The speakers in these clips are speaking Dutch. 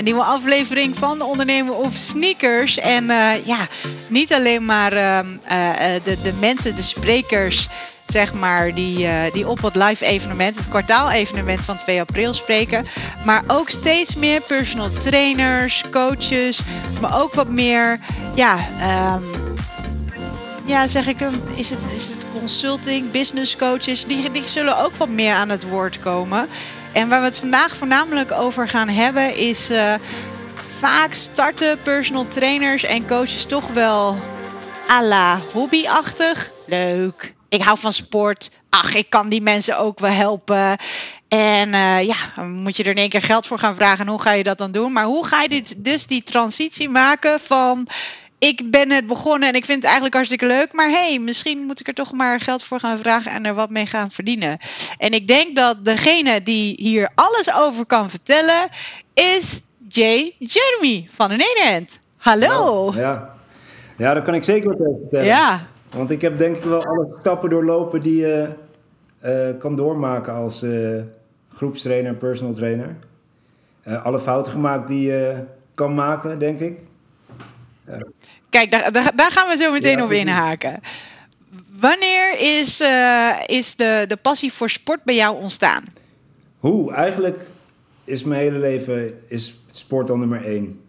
Een nieuwe aflevering van de Ondernemer op Sneakers. En eh, ja, niet alleen maar ehm, eh, eh, de, de mensen, de sprekers, zeg maar, die, die op het live evenement, het kwartaal-evenement van 2 april spreken. Maar ook steeds meer personal trainers, coaches, maar ook wat meer, ja, um, ja, zeg ik hem, is het, is het consulting, business coaches, die, die zullen ook wat meer aan het woord komen. En waar we het vandaag voornamelijk over gaan hebben is uh, vaak starten personal trainers en coaches toch wel à la hobbyachtig. Leuk. Ik hou van sport. Ach, ik kan die mensen ook wel helpen. En uh, ja, moet je er in één keer geld voor gaan vragen. En hoe ga je dat dan doen? Maar hoe ga je dit, dus die transitie maken van ik ben het begonnen en ik vind het eigenlijk hartstikke leuk. Maar hey, misschien moet ik er toch maar geld voor gaan vragen en er wat mee gaan verdienen. En ik denk dat degene die hier alles over kan vertellen is Jay Jeremy van de Nederland. Hallo. ja. ja, daar kan ik zeker wat over vertellen. Ja. Want ik heb denk ik wel alle stappen doorlopen die je uh, kan doormaken als uh, groepstrainer, personal trainer. Uh, alle fouten gemaakt die je kan maken, denk ik. Kijk, daar, daar, gaan we zo meteen op inhaken. Wanneer is, uh, is de, de passie voor sport bij jou ontstaan? Hoe? Eigenlijk is mijn hele leven is sport al nummer één.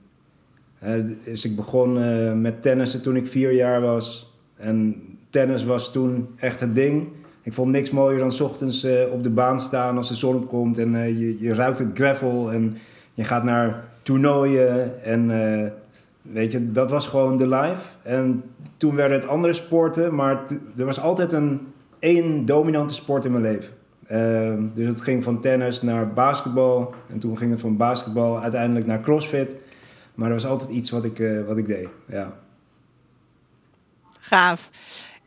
dus ik begon uh, met tennissen toen ik vier jaar was. En tennis was toen echt het ding. Ik vond niks mooier dan s ochtends uh, op de baan staan als de zon opkomt. En je, je ruikt het gravel en je gaat naar toernooien. En Weet je, dat was gewoon de life. En toen werden het andere sporten, maar er was altijd een één dominante sport in mijn leven. Uh, dus het ging van tennis naar basketbal. En toen ging het van basketbal uiteindelijk naar crossfit. Maar er was altijd iets wat ik, uh, wat ik deed. Ja. Gaaf.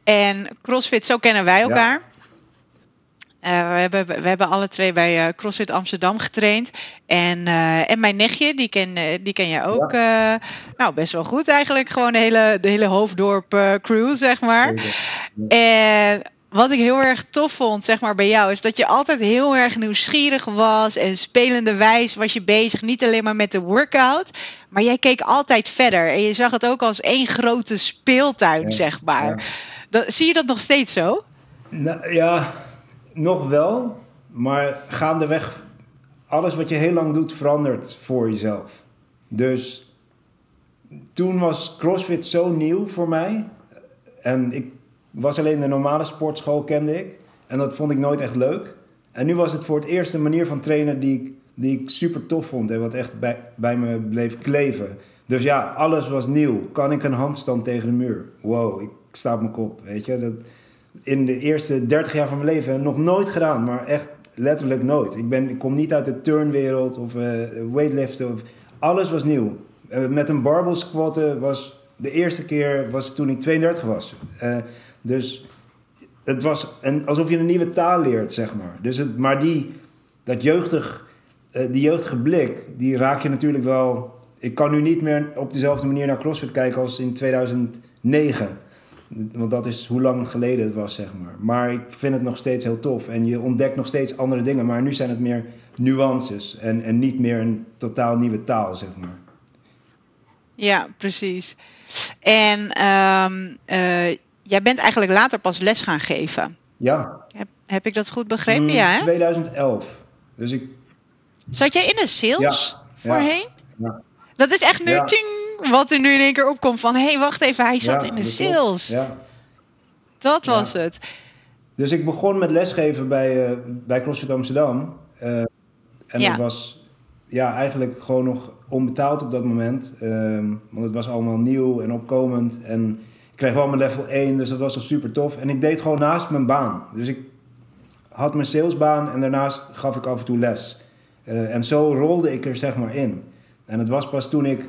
En crossfit, zo kennen wij elkaar. Uh, we, hebben, we hebben alle twee bij uh, CrossFit Amsterdam getraind. En, uh, en mijn nichtje, die ken, die ken je ook ja. nou, best wel goed eigenlijk. Gewoon de hele, de hele Hoofddorp crew, zeg maar. Ja. En wat ik heel erg tof vond, zeg maar, bij jou, is dat je altijd heel erg nieuwsgierig was en spelende wijs was je bezig. Niet alleen maar met de workout, maar jij keek altijd verder. En je zag het ook als één grote speeltuin, zeg maar. Dat, zie je dat nog steeds zo? Nou, ja, nog wel, maar gaandeweg, alles wat je heel lang doet, verandert voor jezelf. Dus toen was CrossFit zo nieuw voor mij. En ik was alleen de normale sportschool, kende ik. En dat vond ik nooit echt leuk. En nu was het voor het eerst een manier van trainen die ik, die ik super tof vond. En wat echt bij, bij me bleef kleven. Dus ja, alles was nieuw. Kan ik een handstand tegen de muur? Wow, ik sta op mijn kop, weet je. Dat, in de eerste 30 jaar van mijn leven nog nooit gedaan, maar echt letterlijk nooit. Ik, ben, ik kom niet uit de turnwereld of uh, weightliften. Of, alles was nieuw. Uh, met een barbell squatten was de eerste keer was toen ik 32 was. Uh, dus het was een, alsof je een nieuwe taal leert, zeg maar. Dus het, maar die, dat jeugdig, die jeugdige blik, die raak je natuurlijk wel... Ik kan nu niet meer op dezelfde manier naar CrossFit kijken als in 2009. Want dat is hoe lang geleden het was, zeg maar. Maar ik vind het nog steeds heel tof. En je ontdekt nog steeds andere dingen. Maar nu zijn het meer nuances. En, en niet meer een totaal nieuwe taal, zeg maar. Ja, precies. En um, uh, jij bent eigenlijk later pas les gaan geven. Ja. Heb, heb ik dat goed begrepen? Mm, ja, hè? 2011. Dus ik... Zat jij in de sales ja. voorheen? Ja. Dat is echt nu... Ja wat er nu in één keer opkomt van... hé, hey, wacht even, hij zat in de sales. Ja. Dat was het. Dus ik begon met lesgeven bij, uh, bij CrossFit Amsterdam. Uh, en dat was ja, eigenlijk gewoon nog onbetaald op dat moment. Uh, want het was allemaal nieuw en opkomend. En ik kreeg wel mijn level 1, dus dat was al super tof. En ik deed gewoon naast mijn baan. Dus ik had mijn salesbaan en daarnaast gaf ik af en toe les. Uh, en zo rolde ik er zeg maar in. En het was pas toen ik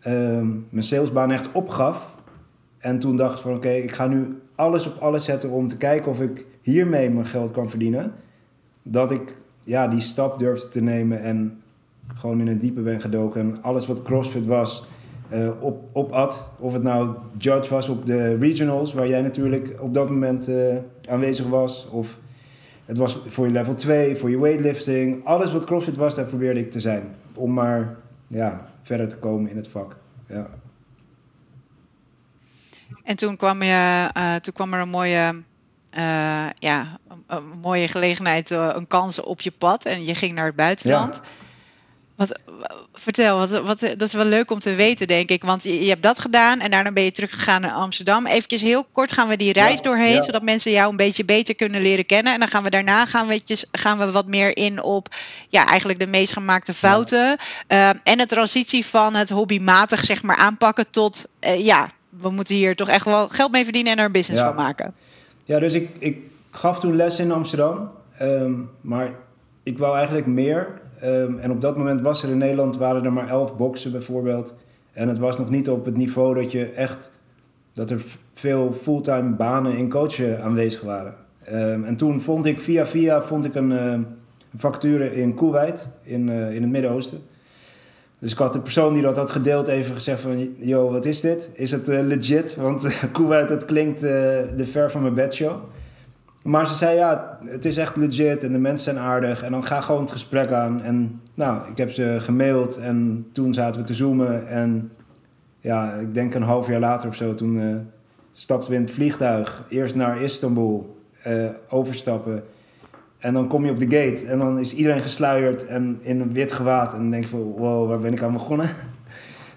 Ehm, mijn salesbaan echt opgaf. En toen dacht van oké, ik ga nu alles op alles zetten om te kijken of ik hiermee mijn geld kan verdienen. Dat ik ja, die stap durfde te nemen en gewoon in het diepe ben gedoken. En alles wat CrossFit was, uh, op, op at. Of het nou judge was op de regionals, waar jij natuurlijk op dat moment uh, aanwezig was. Of het was voor je level 2, voor je weightlifting. Alles wat CrossFit was, daar probeerde ik te zijn. Om maar ja, verder te komen in het vak. Ja. En toen kwam, je, uh, toen kwam er een mooie, uh, ja, een, mooie gelegenheid, uh, een kans op je pad. En je ging naar het buitenland. Ja. Wat, vertel, wat, wat, dat is wel leuk om te weten, denk ik. Want je, je, hebt dat gedaan en daarna ben je teruggegaan naar Amsterdam. Even heel kort gaan we die reis ja, doorheen, ja. zodat mensen jou een beetje beter kunnen leren kennen. En dan gaan we daarna gaan we, gaan we wat meer in op ja, eigenlijk de meest gemaakte fouten. Ja. Uh, en de transitie van het hobbymatig zeg maar, aanpakken tot uh, ja, we moeten hier toch echt wel geld mee verdienen en er een business van maken. Ja, dus ik, ik gaf toen les in Amsterdam. Um, maar ik wou eigenlijk meer. Um, en op dat moment was er in Nederland waren er maar elf boksen bijvoorbeeld. En het was nog niet op het niveau dat je echt dat er veel fulltime banen in coachen aanwezig waren. Um, en toen vond ik via via vond ik een, uh, in Kuwait in, uh, in het Midden-Oosten. Dus ik had de persoon die dat had gedeeld even gezegd van... Yo, wat is dit? Is het uh, legit? Want Kuwait, dat klinkt de ver van mijn bedshow. Maar ze zei ja, het is echt legit en de mensen zijn aardig. En dan ga gewoon het gesprek aan. En nou, ik heb ze gemaild en toen zaten we te zoomen. En ja, ik denk een half jaar later of zo, toen uh, stapten we in het vliegtuig. Eerst naar Istanbul, uh, overstappen. En dan kom je op de gate en dan is iedereen gesluierd en in een wit gewaad. En denk je van, wow, waar ben ik aan begonnen?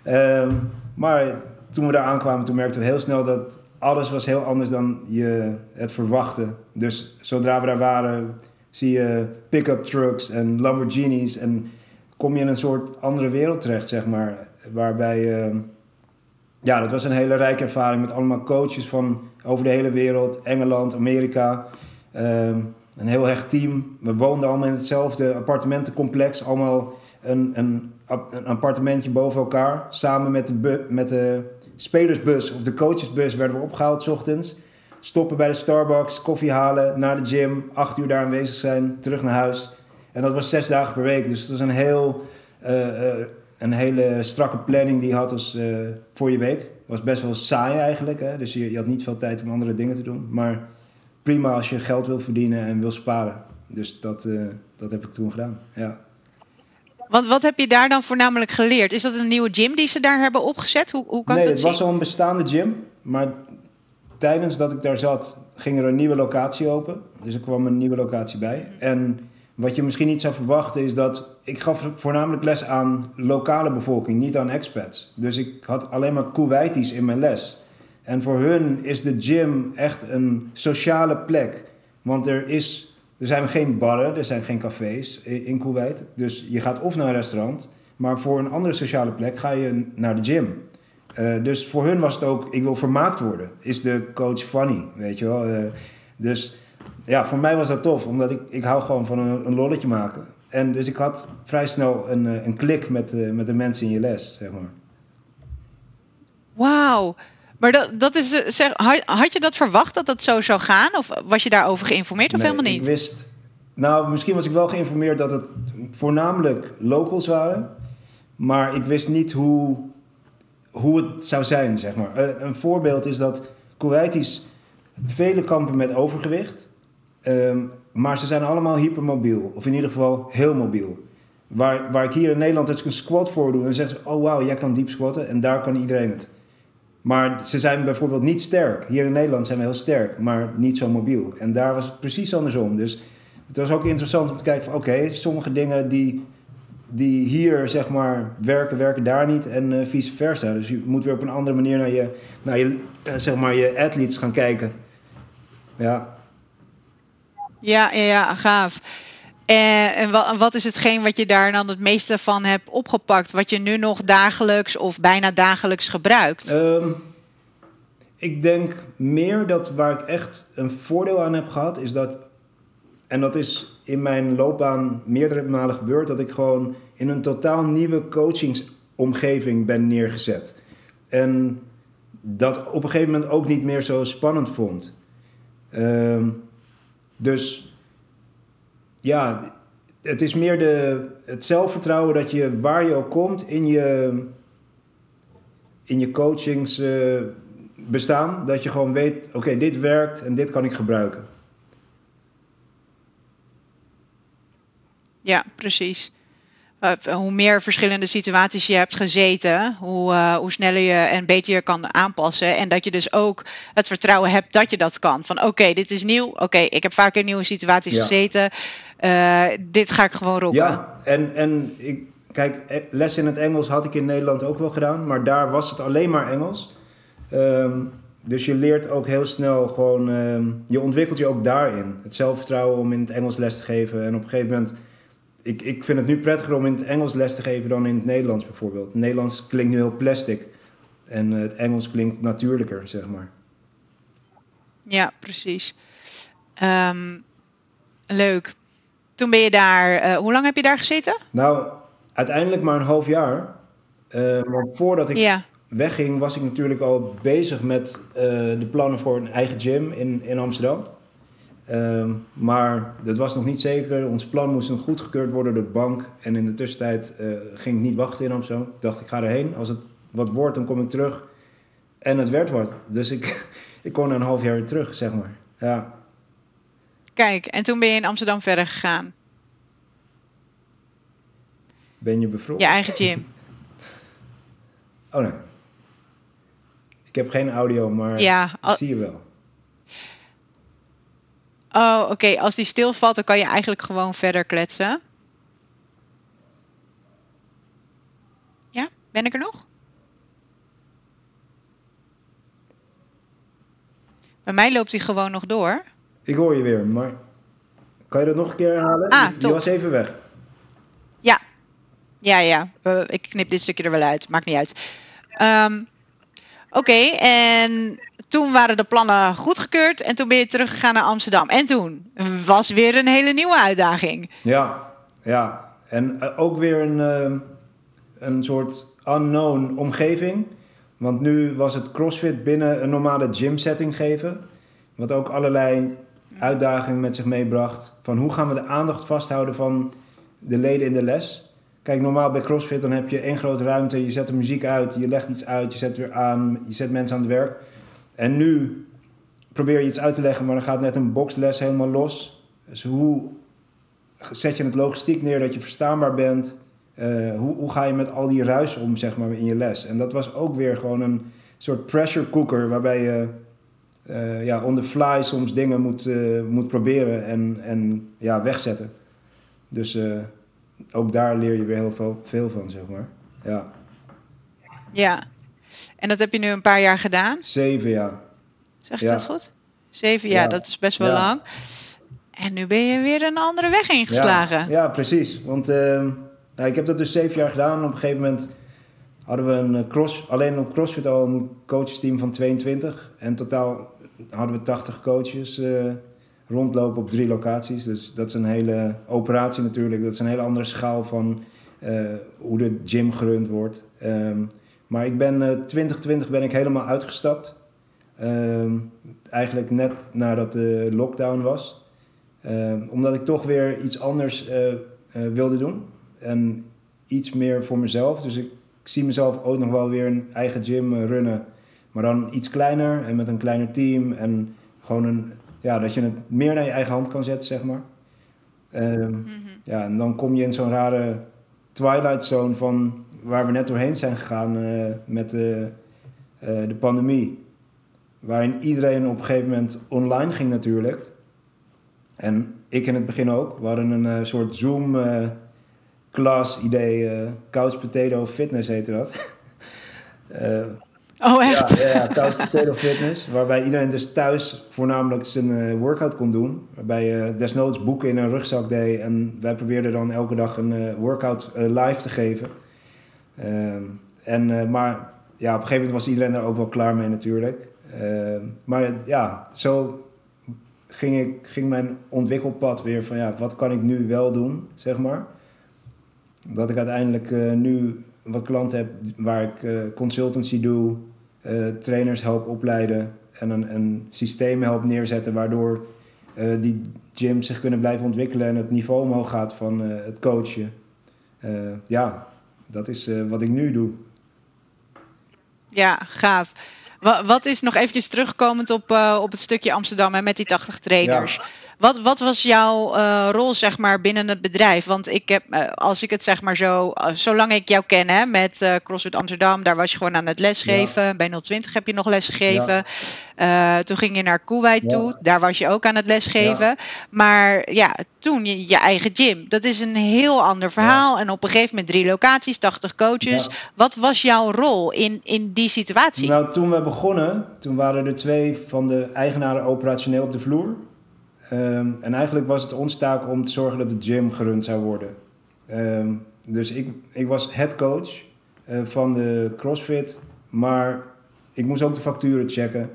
um, maar toen we daar aankwamen, toen merkten we heel snel dat alles was heel anders dan je het verwachtte. Dus zodra we daar waren, zie je pick-up trucks en Lamborghinis. En kom je in een soort andere wereld terecht, zeg maar. Waarbij, uh, ja, dat was een hele rijke ervaring met allemaal coaches van over de hele wereld. Engeland, Amerika. Um, een heel hecht team. We woonden allemaal in hetzelfde appartementencomplex. Allemaal een, een, een appartementje boven elkaar. Samen met de, met de spelersbus of de coachesbus werden we opgehaald s ochtends. Stoppen bij de Starbucks, koffie halen, naar de gym. Acht uur daar aanwezig zijn, terug naar huis. En dat was zes dagen per week. Dus het was een, heel, uh, uh, een hele strakke planning die je had als, uh, voor je week. Was best wel saai eigenlijk. Hè? Dus je, je had niet veel tijd om andere dingen te doen. Maar prima als je geld wil verdienen en wil sparen. Dus dat, dat heb ik toen gedaan. Ja. Want wat heb je daar dan voornamelijk geleerd? Is dat een nieuwe gym die ze daar hebben opgezet? Hoe, hoe kan nee, dat het was al een bestaande gym. Maar tijdens dat ik daar zat, ging er een nieuwe locatie open. Dus er kwam een nieuwe locatie bij. En wat je misschien niet zou verwachten is dat... Ik gaf voornamelijk les aan lokale bevolking, niet aan expats. Dus ik had alleen maar Kuwaitis in mijn les. En voor hun is de gym echt een sociale plek. Want er, is, er zijn geen barren, er zijn geen cafés in Kuwait. Dus je gaat of naar een restaurant, maar voor een andere sociale plek ga je naar de gym. Uh, dus voor hun was het ook, ik wil vermaakt worden. Is de coach funny, weet je wel. Uh, dus ja, voor mij was dat tof, omdat ik, ik hou gewoon van een, een lolletje maken. En dus ik had vrij snel een, een klik met, met de mensen in je les, zeg maar. Wauw. Maar dat, dat is, zeg, had je dat verwacht dat dat zo zou gaan? Of was je daarover geïnformeerd of nee, helemaal niet? Ik wist, nou, misschien was ik wel geïnformeerd dat het voornamelijk locals waren. Maar ik wist niet hoe, hoe het zou zijn, zeg maar. Een voorbeeld is dat Kuwaitis vele kampen met overgewicht. Um, maar ze zijn allemaal hypermobiel. Of in ieder geval heel mobiel. Waar, waar ik hier in Nederland als ik een squat voor doe... en zeggen ze, oh wauw, jij kan diep squatten. En daar kan iedereen het. Maar ze zijn bijvoorbeeld niet sterk. Hier in Nederland zijn we heel sterk, maar niet zo mobiel. En daar was het precies andersom. Dus het was ook interessant om te kijken van... oké, sommige dingen die, die hier zeg maar werken, werken daar niet. En uh, vice versa. Dus je moet weer op een andere manier naar je, naar je, uh, zeg maar je athletes gaan kijken. Ja. Ja, ja, ja gaaf. En, en wat is hetgeen wat je daar dan het meeste van hebt opgepakt? Wat je nu nog dagelijks of bijna dagelijks gebruikt? Um, ik denk meer dat waar ik echt een voordeel aan heb gehad, is dat. En dat is in mijn loopbaan meerdere malen gebeurd, dat ik gewoon in een totaal nieuwe coachingsomgeving ben neergezet. En dat op een gegeven moment ook niet meer zo spannend vond. Um, dus ja, het is meer de, het zelfvertrouwen dat je waar je ook komt in je, in je coachings uh, bestaan, dat je gewoon weet: oké, okay, dit werkt en dit kan ik gebruiken. Ja, precies. uh, hoe meer verschillende situaties je hebt gezeten, hoe, uh, hoe sneller je en beter je kan aanpassen. En dat je dus ook het vertrouwen hebt dat je dat kan. Van oké, dit is nieuw. Oké, ik heb vaak in nieuwe situaties gezeten. Uh, dit ga ik gewoon rocken. Ja, en, en ik, kijk, les in het Engels had ik in Nederland ook wel gedaan. Maar daar was het alleen maar Engels. Um, dus je leert ook heel snel gewoon, uh, je ontwikkelt je ook daarin. Het zelfvertrouwen om in het Engels les te geven. En op een gegeven moment, ik, ik vind het nu prettiger om in het Engels les te geven dan in het Nederlands bijvoorbeeld. Het Nederlands klinkt nu heel plastic. En het Engels klinkt natuurlijker, zeg maar. Ja, precies. Um, leuk. Toen ben je daar, uh, hoe lang heb je daar gezeten? Nou, uiteindelijk maar een half jaar. Uh, maar voordat ik ja wegging, was ik natuurlijk al bezig met uh, de plannen voor een eigen gym in, in Amsterdam. Um, maar dat was nog niet zeker. Ons plan moest nog goedgekeurd worden door de bank. En in de tussentijd uh, ging ik niet wachten in Amsterdam. Ik dacht, ik ga erheen. Als het wat wordt, dan kom ik terug. En het werd wat. Dus ik, ik kon een half jaar weer terug, zeg maar. Ja. Kijk, en toen ben je in Amsterdam verder gegaan. Ben je bevroren? Je eigen gym. oh nee. Ik heb geen audio, maar ja, al... zie je wel. Oh, oké. Als die stilvalt, dan kan je eigenlijk gewoon verder kletsen. Ja, ben ik er nog? Bij mij loopt hij gewoon nog door. Ik hoor je weer, maar kan je dat nog een keer herhalen? Ah, je, was even weg. Ja, ja, ja. Ik knip dit stukje er wel uit. Maakt niet uit. Um, Oké, en toen waren de plannen goedgekeurd en toen ben je teruggegaan naar Amsterdam. En toen was weer een hele nieuwe uitdaging. Ja, ja. En eh, ook weer een, uh, een soort unknown omgeving. Want nu was het CrossFit binnen een normale gym setting geven. Wat ook allerlei uitdagingen met zich meebracht. Van hoe gaan we de aandacht vasthouden van de leden in de les? Kijk, normaal bij CrossFit dan heb je één grote ruimte. Je zet de muziek uit, je legt iets uit, je zet weer aan, je zet mensen aan het werk. En nu probeer je iets uit te leggen, maar dan gaat net een boxles helemaal los. Dus hoe zet je het logistiek neer dat je verstaanbaar bent? Uh, hoe, hoe ga je met al die ruis om, zeg maar, in je les? En dat was ook weer gewoon een soort pressure cooker, waarbij je uh, ja, on the fly soms dingen moet, uh, moet proberen en, en ja, wegzetten. Dus ook daar leer je weer heel veel, veel van, zeg maar. Ja. Ja. En dat heb je nu een paar jaar gedaan? Zeven jaar. Zeg je dat goed? Zeven jaar, dat is best wel lang. En nu ben je weer een andere weg ingeslagen. Ja, precies. Want uh, nou, ik heb dat dus zeven jaar gedaan. Op een gegeven moment hadden we een eh, cross, alleen op CrossFit al een coachesteam van 22. En totaal hadden we 80 coaches. Uh, rondlopen op drie locaties. Dus dat is een hele operatie natuurlijk. Dat is een hele andere schaal van uh, hoe de gym gerund wordt. Um, maar ik ben uh, eh, 2020 ben ik helemaal uitgestapt. Um, eigenlijk net nadat de lockdown was. Um, omdat ik toch weer iets anders wilde doen. En iets meer voor mezelf. Dus ik, zie mezelf ook nog wel weer een eigen gym runnen. Maar dan iets kleiner en met een kleiner team. En gewoon een, ja, dat je het meer naar je eigen hand kan zetten, zeg maar. Um, Ja, en dan kom je in zo'n rare twilight zone van waar we net doorheen zijn gegaan uh, met de, uh, de pandemie. Waarin iedereen op een gegeven moment online ging natuurlijk. En ik in het begin ook. We hadden een uh, soort Zoom class idee. couch potato fitness heette dat. Oh, echt? Ja, ja, Couch Fitness. Waarbij iedereen dus thuis voornamelijk zijn uh, workout kon doen. Waarbij je desnoods boeken in een rugzak deed. En wij probeerden dan elke dag een uh, workout live te geven. Ehm, en, maar ja, op een gegeven moment was iedereen daar ook wel klaar mee natuurlijk. Ehm, maar ja, zo ging, ik, ging mijn ontwikkelpad weer van ja, wat kan ik nu wel doen, zeg maar. Dat ik uiteindelijk nu wat klanten heb waar ik consultancy doe, uh, trainers help opleiden en een, een systeem help neerzetten waardoor uh, die gyms zich kunnen blijven ontwikkelen en het niveau omhoog gaat van uh, het coachen. ja, dat is wat ik nu doe. Ja, gaaf. Wat is nog eventjes terugkomend op, op het stukje Amsterdam en met die 80 trainers? Ja. Wat, wat was jouw uh, rol zeg maar, binnen het bedrijf? Want ik heb, uh, als ik het zeg maar zo, uh, zolang ik jou ken hè, met CrossFit Amsterdam, daar was je gewoon aan het lesgeven. Ja. Bij 020 heb je nog lesgegeven. Ja. toen ging je naar Kuwait ja. toe, daar was je ook aan het lesgeven. Maar ja, toen je, je, eigen gym, dat is een heel ander verhaal. En op een gegeven moment drie locaties, 80 coaches. Wat was jouw rol in, in die situatie? Nou, toen we begonnen, toen waren er twee van de eigenaren operationeel op de vloer. Um, en eigenlijk was het ons taak om te zorgen dat de gym gerund zou worden. Um, dus ik, ik was head coach uh, van de CrossFit, maar ik moest ook de facturen checken.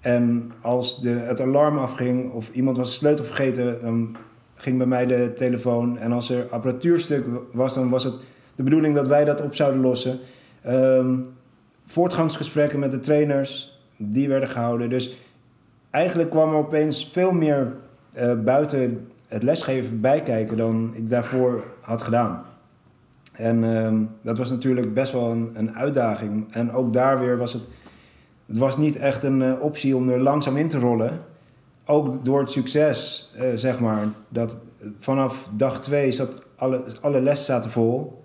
En als de, het alarm afging of iemand was de sleutel vergeten, dan ging bij mij de telefoon. En als er apparatuurstuk was, dan was het de bedoeling dat wij dat op zouden lossen. Um, voortgangsgesprekken met de trainers, die werden gehouden. Dus eigenlijk kwam er opeens veel meer uh, buiten het lesgeven bijkijken dan ik daarvoor had gedaan. En uh, dat was natuurlijk best wel een, een, uitdaging. En ook daar weer was het. Het was niet echt een uh, optie om er langzaam in te rollen. Ook door het succes, uh, zeg maar. Dat vanaf dag twee zat alle, alle lessen zaten vol.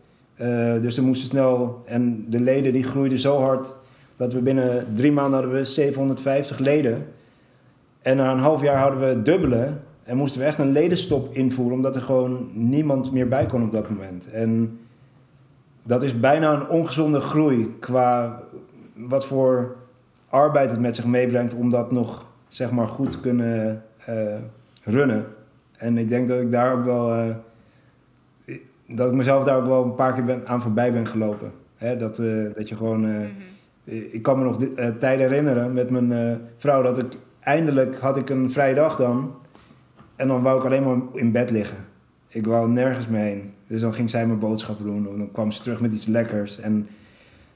dus ze moesten snel. En de leden die groeiden zo hard dat we binnen drie maanden hadden we 750 leden. En na een half jaar hadden we dubbele. En moesten we echt een ledenstop invoeren, omdat er gewoon niemand meer bij kon op dat moment. En dat is bijna een ongezonde groei qua wat voor arbeid het met zich meebrengt om dat nog zeg maar goed te kunnen uh, runnen. En ik denk dat ik daar ook wel. Uh, dat ik mezelf daar ook wel een paar keer ben, aan voorbij ben gelopen. Dat, uh, dat je gewoon. Mm -hmm. Ik kan me nog tijden herinneren met mijn vrouw dat ik eindelijk had ik een vrije dag dan. En dan wou ik alleen maar in bed liggen. Ik wou nergens mee heen. Dus dan ging zij mijn boodschappen doen. En dan kwam ze terug met iets lekkers. En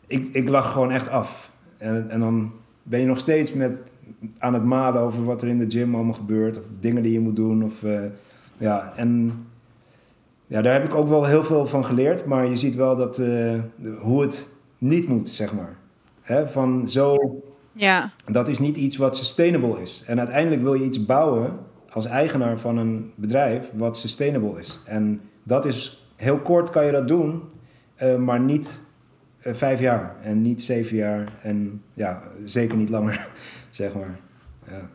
ik, ik lag gewoon echt af. En, en dan ben je nog steeds met, aan het malen over wat er in de gym allemaal gebeurt. Of dingen die je moet doen. Of, uh, ja, en ja, daar heb ik ook wel heel veel van geleerd. Maar je ziet wel dat, uh, hoe het niet moet, zeg maar. Van zo ja. Dat is niet iets wat sustainable is. En uiteindelijk wil je iets bouwen als eigenaar van een bedrijf wat sustainable is. En dat is heel kort kan je dat doen, uh, maar niet uh, vijf jaar en niet zeven jaar en ja, zeker niet langer, zeg maar. Ja.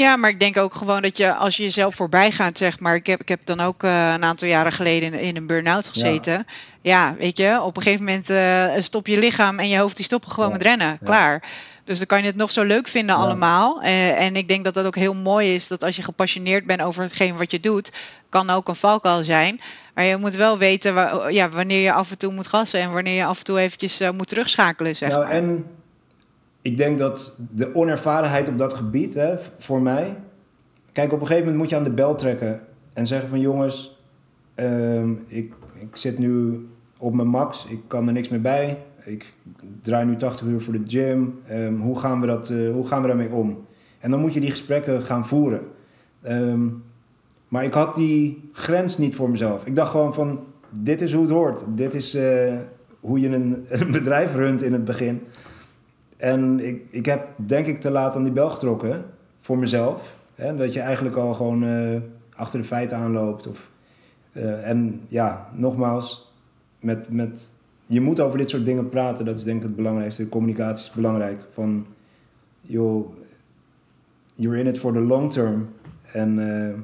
Ja, maar ik denk ook gewoon dat je als je jezelf voorbij gaat, zeg maar. Ik heb, ik heb dan ook uh, een aantal jaren geleden in, in een burn-out gezeten. Ja. ja. weet je, op een gegeven moment uh, stop je lichaam en je hoofd die stoppen gewoon ja. met rennen. Klaar. Dus dan kan je het nog zo leuk vinden allemaal. Uh, en ik denk dat dat ook heel mooi is dat als je gepassioneerd bent over hetgeen wat je doet, kan ook een valkuil zijn. Maar je moet wel weten waar, ja, wanneer je af en toe moet gassen en wanneer je af en toe eventjes moet terugschakelen. Zeg nou, maar. en ik denk dat de onervarenheid op dat gebied, hè, voor mij. Kijk, op een gegeven moment moet je aan de bel trekken en zeggen van jongens, um, ik, ik zit nu op mijn max, ik kan er niks meer bij. Ik draai nu 80 uur voor de gym. Um, hoe, gaan we dat, uh, hoe gaan we daarmee om? En dan moet je die gesprekken gaan voeren. Um, maar ik had die grens niet voor mezelf. Ik dacht gewoon van, dit is hoe het hoort. Dit is uh, hoe je een, een bedrijf runt in het begin. En ik, ik heb denk ik te laat aan die bel getrokken voor mezelf. Hè? Dat je eigenlijk al gewoon uh, achter de feiten aanloopt. Of, uh, en ja, nogmaals, met, met, je moet over dit soort dingen praten. Dat is denk ik het belangrijkste. Communicatie is belangrijk. Van, joh, you're in it for the long term. En, uh,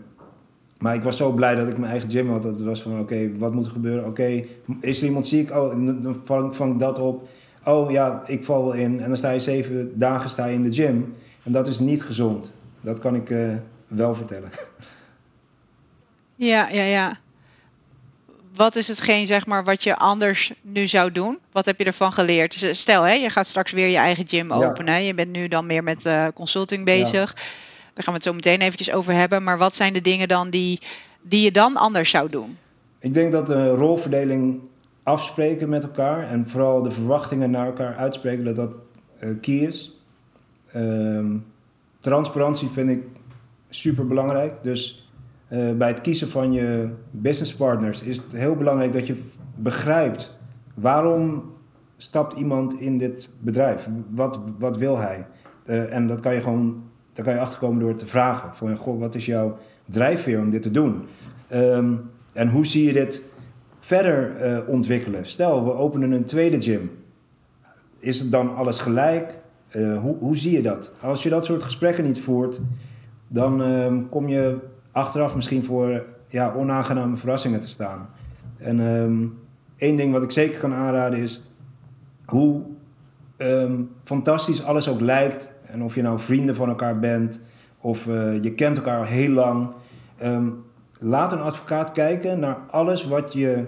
maar ik was zo blij dat ik mijn eigen gym had. Dat het was van, oké, wat moet er gebeuren? Oké, is er iemand ziek? Oh, dan vang ik dat op oh ja, ik val wel in. En dan sta je zeven dagen sta je in de gym. En dat is niet gezond. Dat kan ik uh, wel vertellen. Ja, ja, ja. Wat is hetgeen, zeg maar, wat je anders nu zou doen? Wat heb je ervan geleerd? Dus stel, hè, je gaat straks weer je eigen gym openen. Ja. Je bent nu dan meer met uh, consulting bezig. Ja. Daar gaan we het zo meteen eventjes over hebben. Maar wat zijn de dingen dan die, die je dan anders zou doen? Ik denk dat de rolverdeling afspreken met elkaar en vooral de verwachtingen naar elkaar uitspreken, dat dat uh, key is. Um, transparantie vind ik super belangrijk. Dus uh, bij het kiezen van je businesspartners is het heel belangrijk dat je begrijpt waarom stapt iemand in dit bedrijf? Wat, wat wil hij? Uh, en dat kan je gewoon daar kan je achterkomen door te vragen. Van, goh, wat is jouw drijfveer om dit te doen? Ehm, en hoe zie je dit verder uh, ontwikkelen? Stel, we openen een tweede gym. Is het dan alles gelijk? Uh, hoe, hoe zie je dat? Als je dat soort gesprekken niet voert, dan uh, kom je achteraf misschien voor ja, onaangename verrassingen te staan. En um, één ding wat ik zeker kan aanraden is hoe um, fantastisch alles ook lijkt. En of je nou vrienden van elkaar bent of uh, je kent elkaar al heel lang. Laat een advocaat kijken naar alles wat je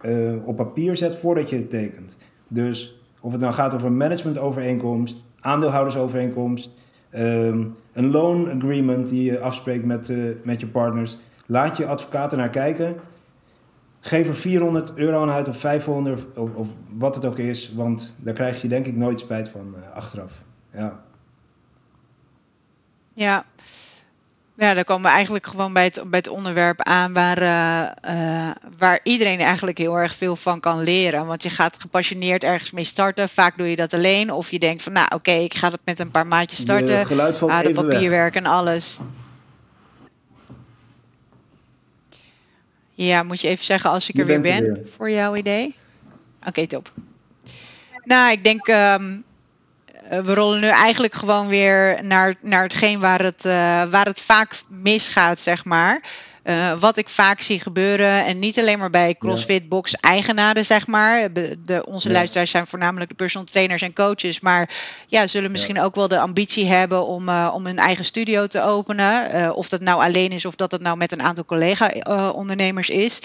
uh, op papier zet voordat je het tekent. Dus of het nou gaat over een managementovereenkomst, aandeelhoudersovereenkomst, um, een loan agreement die je afspreekt met, uh, met je partners. Laat je advocaat er naar kijken. Geef er 400 euro aan uit of 500 of, wat het ook is, want daar krijg je denk ik nooit spijt van uh, achteraf. Ja. Ja. Ja, daar komen we eigenlijk gewoon bij het, bij het onderwerp aan waar, uh, uh, waar iedereen eigenlijk heel erg veel van kan leren. Want je gaat gepassioneerd ergens mee starten. Vaak doe je dat alleen. Of je denkt van nou oké, okay, ik ga het met een paar maatjes starten. De geluid ah, de papierwerk weg. en alles. Ja, moet je even zeggen als ik Je er weer er ben weer. voor jouw idee? Oké, top. Nou, ik denk, ehm, eh, we rollen nu eigenlijk gewoon weer naar, naar hetgeen waar het, eh, waar het vaak misgaat, zeg maar. Eh, wat ik vaak zie gebeuren, en niet alleen maar bij CrossFit Box eigenaren, zeg maar. De, de- onze Ja. luisteraars zijn voornamelijk de personal trainers en coaches, maar ja, zullen misschien ook wel de ambitie hebben om, eh, om een eigen studio te openen. Eh, of dat nou alleen is of dat het nou met een aantal collega-ondernemers is.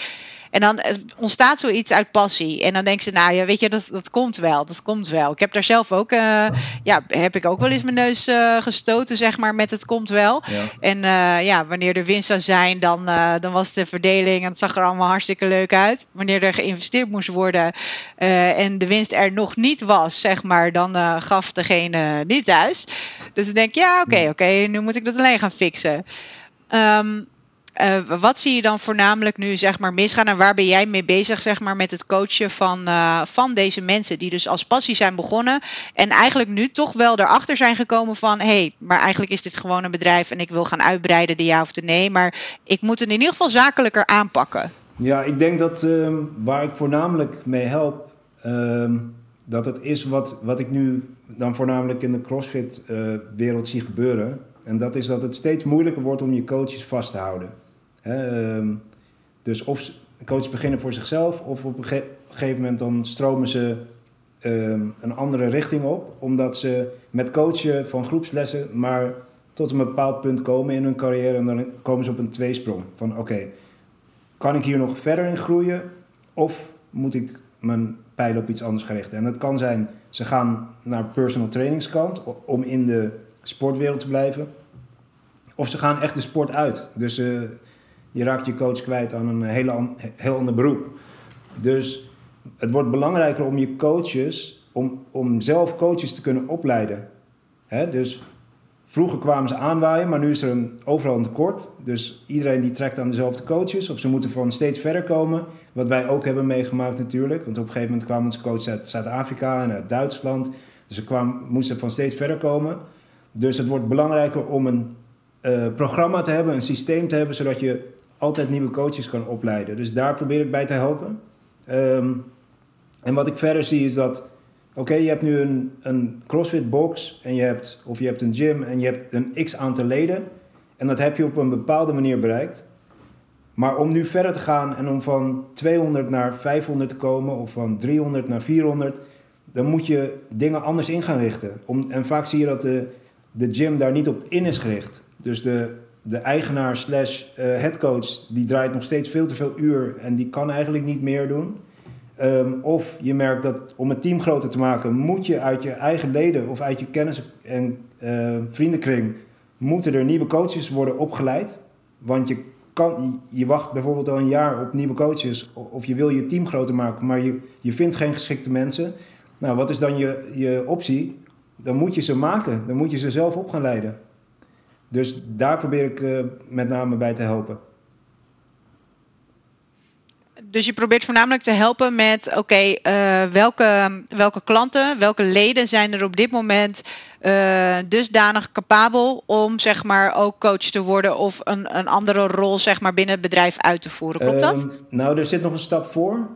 En dan eh, ontstaat zoiets uit passie. En dan denken ze, nou ja, weet je, dat, dat komt wel. Dat komt wel. Ik heb daar zelf ook, eh, ja, heb ik ook wel eens mijn neus eh, gestoten, zeg maar, met het komt wel. Ja. En ja, wanneer er winst zou zijn, dan, dan was de verdeling en het zag er allemaal hartstikke leuk uit. Wanneer er geïnvesteerd moest worden en de winst er nog niet was, zeg maar, dan gaf degene niet thuis. Dus dan denk ik, ja, oké, oké, nu moet ik dat alleen gaan fixen. Ehm, eh, wat zie je dan voornamelijk nu zeg maar misgaan en waar ben jij mee bezig zeg maar met het coachen van, eh, van deze mensen die dus als passie zijn begonnen en eigenlijk nu toch wel erachter zijn gekomen van hé, hey, maar eigenlijk is dit gewoon een bedrijf en ik wil gaan uitbreiden de ja of de nee, maar ik moet het in ieder geval zakelijker aanpakken. Ja, ik denk dat ehm, waar ik voornamelijk mee help, ehm, dat het is wat, wat ik nu dan voornamelijk in de CrossFit-wereld zie gebeuren. En dat is dat het steeds moeilijker wordt om je coaches vast te houden. Ehm, dus of coaches beginnen voor zichzelf, of op een ge- gegeven moment dan stromen ze ehm, een andere richting op, omdat ze met coachen van groepslessen maar tot een bepaald punt komen in hun carrière en dan komen ze op een tweesprong. Van oké, kan ik hier nog verder in groeien? Of moet ik mijn pijl op iets anders gaan richten? En dat kan zijn, ze gaan naar personal trainingskant om in de sportwereld te blijven. Of ze gaan echt de sport uit. Dus eh, je raakt je coach kwijt aan een hele heel ander beroep. Dus het wordt belangrijker om je coaches, om, om zelf coaches te kunnen opleiden. Dus Vroeger kwamen ze aanwaaien, maar nu is er een, overal een tekort. Dus iedereen die trekt aan dezelfde coaches. Of ze moeten van steeds verder komen. Wat wij ook hebben meegemaakt natuurlijk. Want op een gegeven moment kwamen onze coaches uit Zuid-Afrika en uit Duitsland. Dus ze moesten van steeds verder komen. Dus het wordt belangrijker om een eh, programma te hebben, een systeem te hebben... zodat je altijd nieuwe coaches kan opleiden. Dus daar probeer ik bij te helpen. Ehm, en wat ik verder zie is dat... Oké, je hebt nu een, een CrossFit box en je hebt, of je hebt een gym en je hebt een x aantal leden. En dat heb je op een bepaalde manier bereikt. Maar om nu verder te gaan en om van 200 naar 500 te komen of van 300 naar 400, dan moet je dingen anders in gaan richten. Om, en vaak zie je dat de, de gym daar niet op in is gericht. Dus de, de eigenaar slash eh, headcoach die draait nog steeds veel te veel uur en die kan eigenlijk niet meer doen. Ehm, of je merkt dat om het team groter te maken, moet je uit je eigen leden of uit je kennis- en eh, vriendenkring, moeten er nieuwe coaches worden opgeleid. Want je, kan, je wacht bijvoorbeeld al een jaar op nieuwe coaches, of je wil je team groter maken, maar je, je vindt geen geschikte mensen. Nou, wat is dan je, je optie? Dan moet je ze maken, dan moet je ze zelf op gaan leiden. Dus daar probeer ik eh, met name bij te helpen. Dus je probeert voornamelijk te helpen met, oké, eh, welke, welke klanten, welke leden zijn er op dit moment uh, dusdanig capabel om zeg maar ook coach te worden of een, een andere rol zeg maar binnen het bedrijf uit te voeren. Klopt dat? Um, nou, er zit nog een stap voor.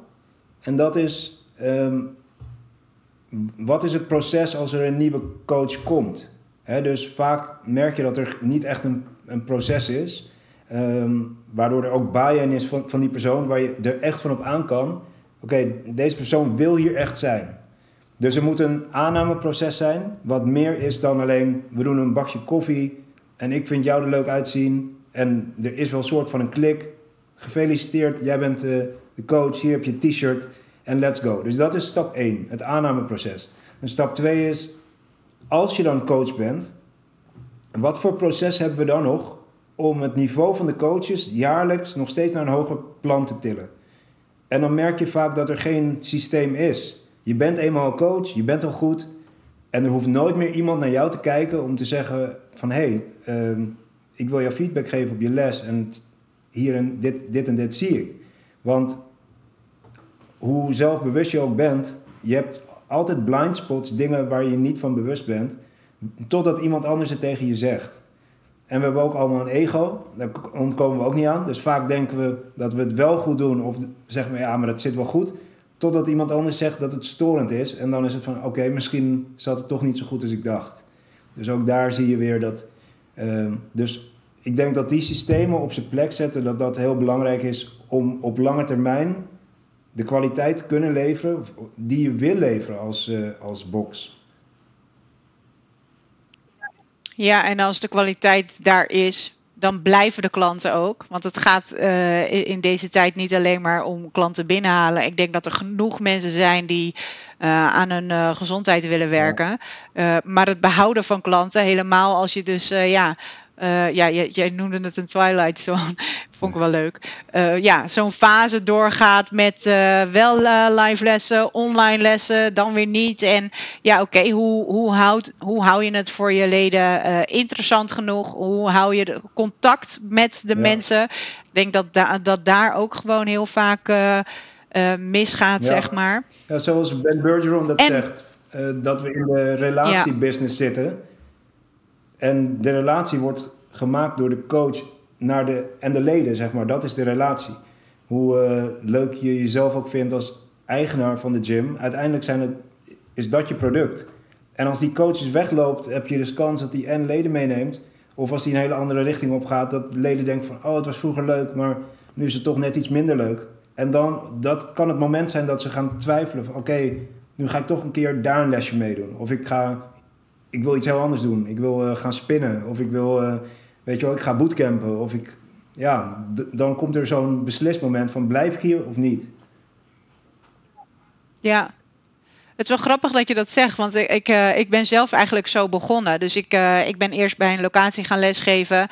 En dat is, um, wat is het proces als er een nieuwe coach komt? Dus vaak merk je dat er niet echt een, een proces is. Um, waardoor er ook buy-in is van, van die persoon waar je er echt van op aan kan. Oké, deze persoon wil hier echt zijn. Dus er moet een aannameproces zijn, wat meer is dan alleen we doen een bakje koffie en ik vind jou er leuk uitzien en er is wel een soort van een klik. Gefeliciteerd, jij bent uh, de coach, hier heb je t-shirt en let's go. Dus dat is stap 1, het aannameproces. En stap 2 is, als je dan coach bent, wat voor proces hebben we dan nog om het niveau van de coaches jaarlijks nog steeds naar een hoger plan te tillen? En dan merk je vaak dat er geen systeem is. Je bent eenmaal coach, je bent al goed. En er hoeft nooit meer iemand naar jou te kijken om te zeggen van... hé, hey, uh, ik wil jou feedback geven op je les en hier en dit, dit en dit zie ik. Want hoe zelfbewust je ook bent, je hebt altijd blind spots, dingen waar je niet van bewust bent... totdat iemand anders het tegen je zegt. En we hebben ook allemaal een ego, daar ontkomen we ook niet aan. Dus vaak denken we dat we het wel goed doen of zeggen we ja, maar dat zit wel goed... Totdat iemand anders zegt dat het storend is. En dan is het van, oké, misschien zat het toch niet zo goed als ik dacht. Dus ook daar zie je weer dat... Uh, dus ik denk dat die systemen op zijn plek zetten... dat dat heel belangrijk is om op lange termijn... de kwaliteit te kunnen leveren die je wil leveren als, uh, als box. Ja, en als de kwaliteit daar is, dan blijven de klanten ook. Want het gaat uh, in deze tijd niet alleen maar om klanten binnenhalen. Ik denk dat er genoeg mensen zijn die uh, aan hun uh, gezondheid willen werken. Maar het behouden van klanten, helemaal als je dus ja, uh, ja, jij, jij, noemde het een Twilight Zone. Vond ik wel leuk. Uh, ja, zo'n fase doorgaat met uh, wel live lessen, online lessen, dan weer niet. En ja, oké, okay, hoe, hoe, houd, hoe hou je het voor je leden interessant genoeg? Hoe hou je de contact met de ja. mensen? Ik denk dat, da dat daar ook gewoon heel vaak misgaat, ja. zeg maar. Ja, zoals Ben Bergeron dat en, zegt, dat we in de relatiebusiness zitten en de relatie wordt gemaakt door de coach naar de, en de leden, zeg maar. Dat is de relatie. Hoe uh, leuk je jezelf ook vindt als eigenaar van de gym. Uiteindelijk zijn het, is dat je product. En als die coach dus wegloopt, heb je dus kans dat hij en leden meeneemt. Of als hij een hele andere richting op gaat, dat leden denken van... oh, het was vroeger leuk, maar nu is het toch net iets minder leuk. En dan, dat kan het moment zijn dat ze gaan twijfelen van... oké, nu ga ik toch een keer daar een lesje meedoen. Of ik ga ik wil iets heel anders doen. Ik wil uh, gaan spinnen. Of ik wil, uh, weet je wel, ik ga bootcampen. Of ik, ja, dan komt er zo'n beslismoment van blijf ik hier of niet. Ja, het is wel grappig dat je dat zegt, want ik, ik, uh, ik ben zelf eigenlijk zo begonnen. Dus ik, uh, ik ben eerst bij een locatie gaan lesgeven.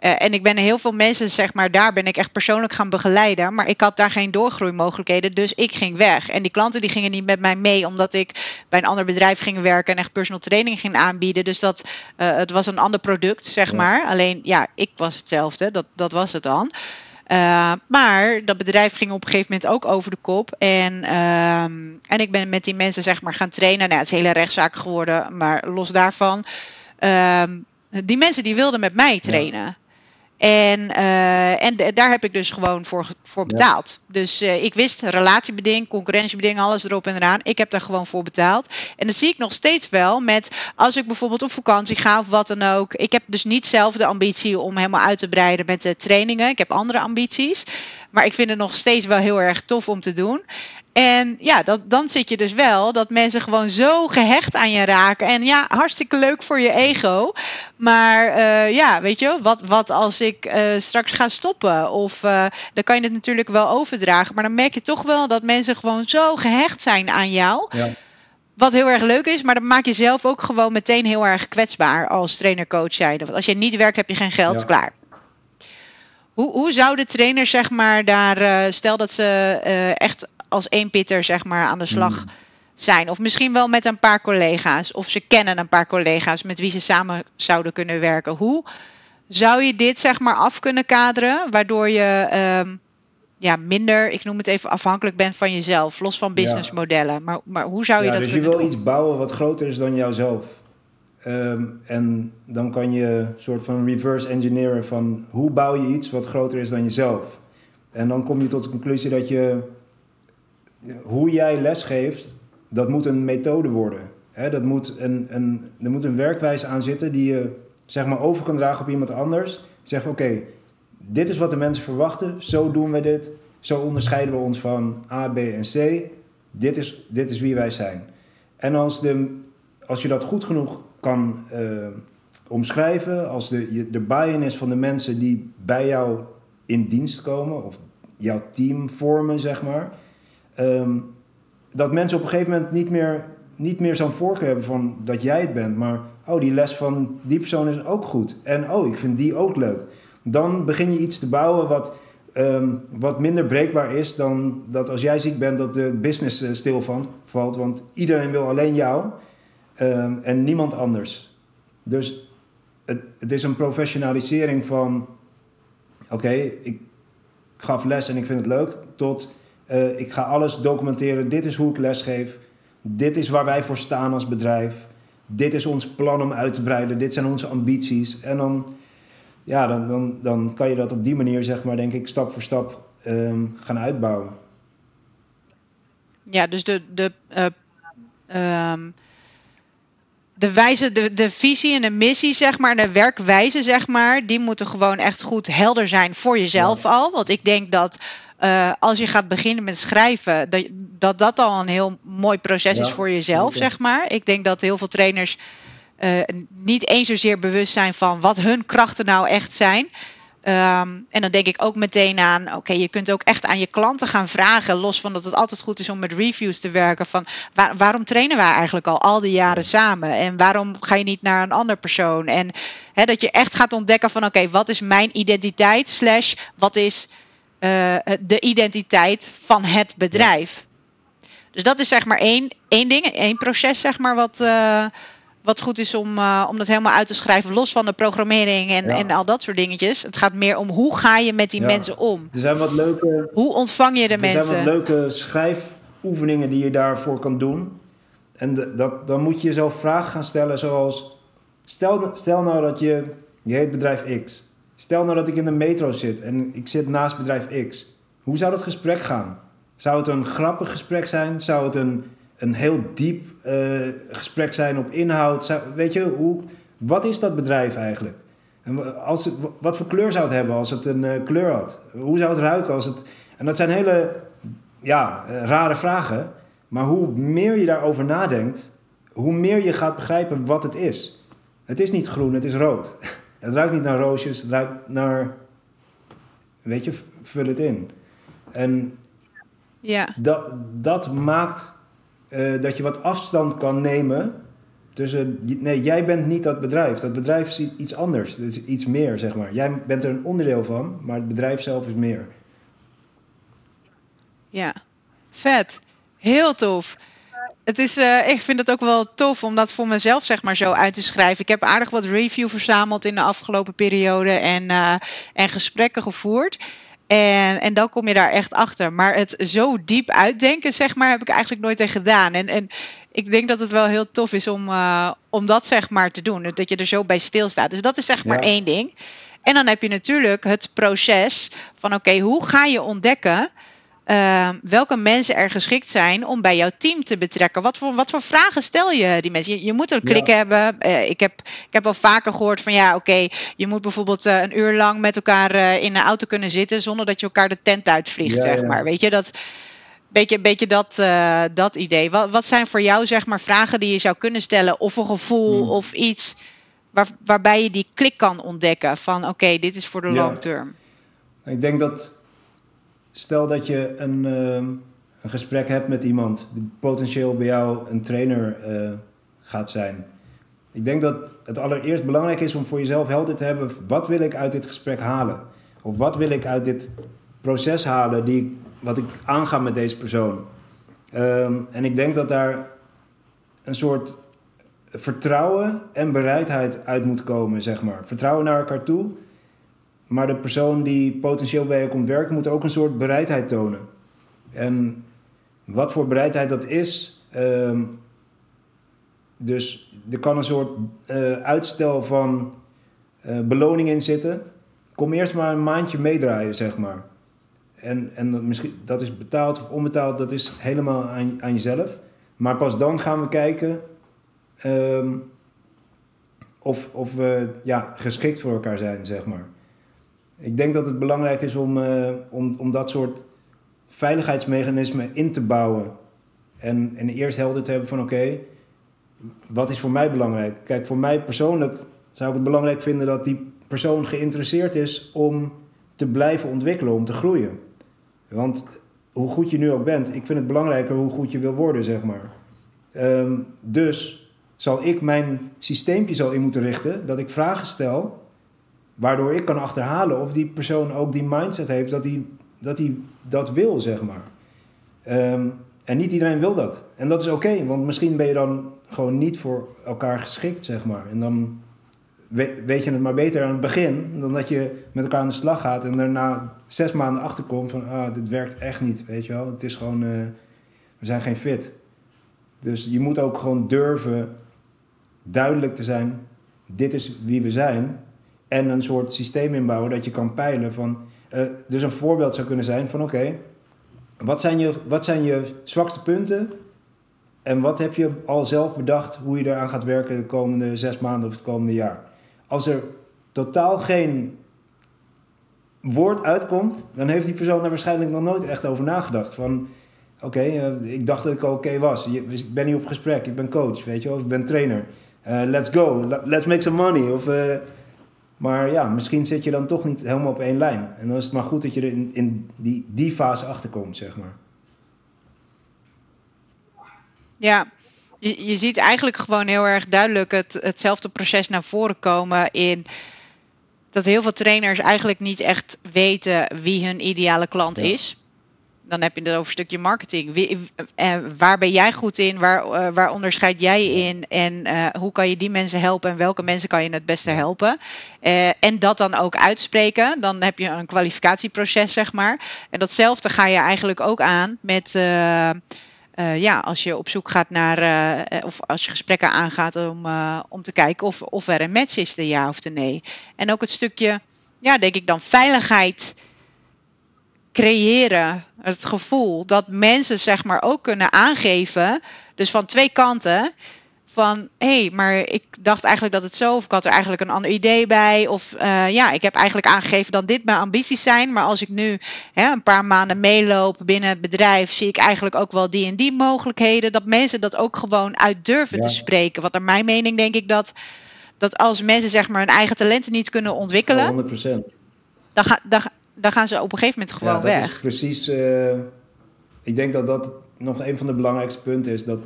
Uh, en ik ben heel veel mensen, zeg maar, daar ben ik echt persoonlijk gaan begeleiden. Maar ik had daar geen doorgroeimogelijkheden, dus ik ging weg. En die klanten die gingen niet met mij mee, omdat ik bij een ander bedrijf ging werken en echt personal training ging aanbieden. Dus dat, het was een ander product, zeg ja. maar. Alleen, ja, ik was hetzelfde, dat, dat was het dan. Uh, maar dat bedrijf ging op een gegeven moment ook over de kop. En, uh, en ik ben met die mensen zeg maar gaan trainen. Nou, het is een hele rechtszaak geworden, maar los daarvan. Uh, die mensen die wilden met mij trainen. Ja. En, uh, en daar heb ik dus gewoon voor, voor betaald. Ja. Dus uh, ik wist relatiebeding, concurrentiebeding, alles erop en eraan. Ik heb daar gewoon voor betaald. En dat zie ik nog steeds wel met als ik bijvoorbeeld op vakantie ga of wat dan ook. Ik heb dus niet zelf de ambitie om helemaal uit te breiden met de trainingen. Ik heb andere ambities. Maar ik vind het nog steeds wel heel erg tof om te doen. En ja, dat, dan zit je dus wel dat mensen gewoon zo gehecht aan je raken. En ja, hartstikke leuk voor je ego. Maar uh, ja, weet je, wat, wat als ik uh, straks ga stoppen? Of uh, dan kan je het natuurlijk wel overdragen. Maar dan merk je toch wel dat mensen gewoon zo gehecht zijn aan jou. Ja. Wat heel erg leuk is, maar dan maak je zelf ook gewoon meteen heel erg kwetsbaar als trainer-coach zijnde. Want als je niet werkt, heb je geen geld, ja. klaar. Hoe, hoe zou de trainer, zeg maar, daar, stel dat ze echt als één pitter zeg maar aan de slag hmm. zijn. Of misschien wel met een paar collega's. Of ze kennen een paar collega's met wie ze samen zouden kunnen werken. Hoe zou je dit zeg maar af kunnen kaderen, waardoor je um, ja, minder, ik noem het even, afhankelijk bent van jezelf, los van businessmodellen. Ja. Maar, maar hoe zou je ja, dat dus kunnen je wil doen? iets bouwen wat groter is dan jouzelf. Ehm, en dan kan je een soort van reverse engineeren van hoe bouw je iets wat groter is dan jezelf. En dan kom je tot de conclusie dat je hoe jij lesgeeft, dat moet een methode worden. Dat moet een, een, er moet een werkwijze aan zitten die je zeg maar, over kan dragen op iemand anders. Zeg, oké, dit is wat de mensen verwachten, zo doen we dit, zo onderscheiden we ons van A, B en C. Dit is, dit is wie wij zijn. En als, de, als je dat goed genoeg kan uh, omschrijven, als de, de buy-in van de mensen die bij jou in dienst komen, of jouw team vormen, zeg maar. Um, dat mensen op een gegeven moment niet meer, niet meer zo'n voorkeur hebben van dat jij het bent, maar oh, die les van die persoon is ook goed. En oh, ik vind die ook leuk. Dan begin je iets te bouwen wat, um, wat minder breekbaar is dan dat als jij ziek bent dat de business uh, stilvalt. Want iedereen wil alleen jou um, en niemand anders. Dus het, het is een professionalisering van oké, ik gaf les en ik vind het leuk, tot uh, ik ga alles documenteren. Dit is hoe ik lesgeef. Dit is waar wij voor staan als bedrijf. Dit is ons plan om uit te breiden. Dit zijn onze ambities. En dan, ja, dan, dan, dan kan je dat op die manier, zeg maar, denk ik, stap voor stap um, gaan uitbouwen. Ja, dus de, de, uh, um, de wijze, de, de visie en de missie, zeg maar, de werkwijze, zeg maar, die moeten gewoon echt goed helder zijn voor jezelf ja. al. Want ik denk dat uh, als je gaat beginnen met schrijven, dat, dat dat al een heel mooi proces ja, is voor jezelf, okay. zeg maar. Ik denk dat heel veel trainers uh, niet eens zozeer bewust zijn van wat hun krachten nou echt zijn. Um, en dan denk ik ook meteen aan, oké, okay, je kunt ook echt aan je klanten gaan vragen, los van dat het altijd goed is om met reviews te werken, van waar, waarom trainen wij eigenlijk al al die jaren samen? En waarom ga je niet naar een ander persoon? En dat je echt gaat ontdekken van, oké, okay, wat is mijn identiteit, slash, wat is uh, de identiteit van het bedrijf. Ja. Dus dat is zeg maar één, één ding, één proces, zeg maar, wat, uh, wat goed is om, uh, om dat helemaal uit te schrijven, los van de programmering en, ja. en al dat soort dingetjes. Het gaat meer om hoe ga je met die ja. mensen om? Er zijn wat leuke. Hoe ontvang je de er mensen? Er zijn wat leuke schrijfoefeningen die je daarvoor kan doen. En de, dat, dan moet je jezelf vragen gaan stellen zoals... Stel, stel nou dat je... Je heet bedrijf X. Stel nou dat ik in de metro zit en ik zit naast bedrijf X. Hoe zou dat gesprek gaan? Zou het een grappig gesprek zijn? Zou het een, een heel diep uh, gesprek zijn op inhoud? Weet je, hoe, wat is dat bedrijf eigenlijk? En als het, wat voor kleur zou het hebben als het een uh, kleur had? Hoe zou het ruiken als het... En dat zijn hele ja, uh, rare vragen. Maar hoe meer je daarover nadenkt, hoe meer je gaat begrijpen wat het is. Het is niet groen, het is rood. Het ruikt niet naar roosjes, het ruikt naar. Weet je, vul het in. En ja. dat, dat maakt uh, dat je wat afstand kan nemen tussen. Nee, jij bent niet dat bedrijf. Dat bedrijf is iets anders. Het is iets meer, zeg maar. Jij bent er een onderdeel van, maar het bedrijf zelf is meer. Ja, vet. Heel tof. Het is, uh, ik vind het ook wel tof om dat voor mezelf zeg maar zo uit te schrijven. Ik heb aardig wat review verzameld in de afgelopen periode en, uh, en gesprekken gevoerd. En, en dan kom je daar echt achter. Maar het zo diep uitdenken, zeg maar, heb ik eigenlijk nooit echt gedaan. En, en ik denk dat het wel heel tof is om, uh, om dat zeg maar te doen. Dat je er zo bij stilstaat. Dus dat is zeg maar ja. één ding. En dan heb je natuurlijk het proces van oké, okay, hoe ga je ontdekken... Uh, welke mensen er geschikt zijn om bij jouw team te betrekken. Wat voor, wat voor vragen stel je die mensen? Je, je moet een klik ja. hebben. Uh, ik, heb, ik heb al vaker gehoord van ja, oké, okay, je moet bijvoorbeeld uh, een uur lang met elkaar uh, in een auto kunnen zitten zonder dat je elkaar de tent uitvliegt, ja, zeg ja. maar. Weet je, dat beetje, beetje dat, dat idee. Wat, wat zijn voor jou, zeg maar, vragen die je zou kunnen stellen of een gevoel hmm. of iets waar, waarbij je die klik kan ontdekken van oké, okay, dit is voor de long term? Ik denk dat Stel dat je een, uh, een gesprek hebt met iemand die potentieel bij jou een trainer uh, gaat zijn. Ik denk dat het allereerst belangrijk is om voor jezelf helder te hebben: wat wil ik uit dit gesprek halen? Of wat wil ik uit dit proces halen die, wat ik aanga met deze persoon? Um, en ik denk dat daar een soort vertrouwen en bereidheid uit moet komen, zeg maar. Vertrouwen naar elkaar toe maar de persoon die potentieel bij je komt werken, moet ook een soort bereidheid tonen. En wat voor bereidheid dat is, um, dus er kan een soort uh, uitstel van uh, beloning in zitten. Kom eerst maar een maandje meedraaien, zeg maar. En, en dat, misschien, dat is betaald of onbetaald, dat is helemaal aan, aan jezelf. Maar pas dan gaan we kijken um, of, of we ja, geschikt voor elkaar zijn, zeg maar. Ik denk dat het belangrijk is om, uh, om, om dat soort veiligheidsmechanismen in te bouwen. En, en eerst helder te hebben van oké, wat is voor mij belangrijk? Kijk, voor mij persoonlijk zou ik het belangrijk vinden dat die persoon geïnteresseerd is om te blijven ontwikkelen, om te groeien. Want hoe goed je nu ook bent, ik vind het belangrijker hoe goed je wil worden, zeg maar. Um, dus zal ik mijn systeempje zo in moeten richten dat ik vragen stel, waardoor ik kan achterhalen of die persoon ook die mindset heeft dat hij dat, dat wil, zeg maar. Um, en niet iedereen wil dat. En dat is oké, want misschien ben je dan gewoon niet voor elkaar geschikt, zeg maar. En dan weet je het maar beter aan het begin dan dat je met elkaar aan de slag gaat en daarna zes maanden achterkomt van, ah, dit werkt echt niet, weet je wel. Het is gewoon, uh, we zijn geen fit. Dus je moet ook gewoon durven duidelijk te zijn, dit is wie we zijn. En een soort systeem inbouwen dat je kan peilen van, uh, dus een voorbeeld zou kunnen zijn van, oké, wat, zijn je, wat zijn je zwakste punten? En wat heb je al zelf bedacht hoe je eraan gaat werken de komende zes maanden of het komende jaar? Als er totaal geen woord uitkomt, dan heeft die persoon daar waarschijnlijk nog nooit echt over nagedacht. Van oké, eh, ik dacht dat ik oké was. Ik ben niet op gesprek, ik ben coach, weet je wel, of ik ben trainer. Uh, let's go, let's make some money. Of, maar ja, misschien zit je dan toch niet helemaal op één lijn. En dan is het maar goed dat je er in, in die, die fase achterkomt, zeg maar. Ja, je, je ziet eigenlijk gewoon heel erg duidelijk het, hetzelfde proces naar voren komen in dat heel veel trainers eigenlijk niet echt weten wie hun ideale klant is. Dan heb je het over een stukje marketing. Wie, uh, waar ben jij goed in? Waar, uh, waar onderscheid jij in? En hoe kan je die mensen helpen? En welke mensen kan je het beste helpen? en dat dan ook uitspreken. Dan heb je een kwalificatieproces, zeg maar. En datzelfde ga je eigenlijk ook aan met uh, ja, als je op zoek gaat naar, uh, of als je gesprekken aangaat om, uh, om te kijken of, of er een match is, de ja of de nee. En ook het stukje, ja, denk ik dan, veiligheid creëren. Het gevoel dat mensen, zeg maar, ook kunnen aangeven, dus van twee kanten van hé, hey, maar ik dacht eigenlijk dat het zo, of ik had er eigenlijk een ander idee bij, of uh, ja, ik heb eigenlijk aangegeven dat dit mijn ambities zijn, maar als ik nu hè, een paar maanden meeloop binnen het bedrijf, zie ik eigenlijk ook wel die en die mogelijkheden, dat mensen dat ook gewoon uit durven te spreken. Want naar mijn mening denk ik dat, dat als mensen zeg maar hun eigen talenten niet kunnen ontwikkelen, 100%. Dan, ga, dan, dan gaan ze op een gegeven moment gewoon ja, dat weg. Is precies, uh, ik denk dat dat nog een van de belangrijkste punten is, dat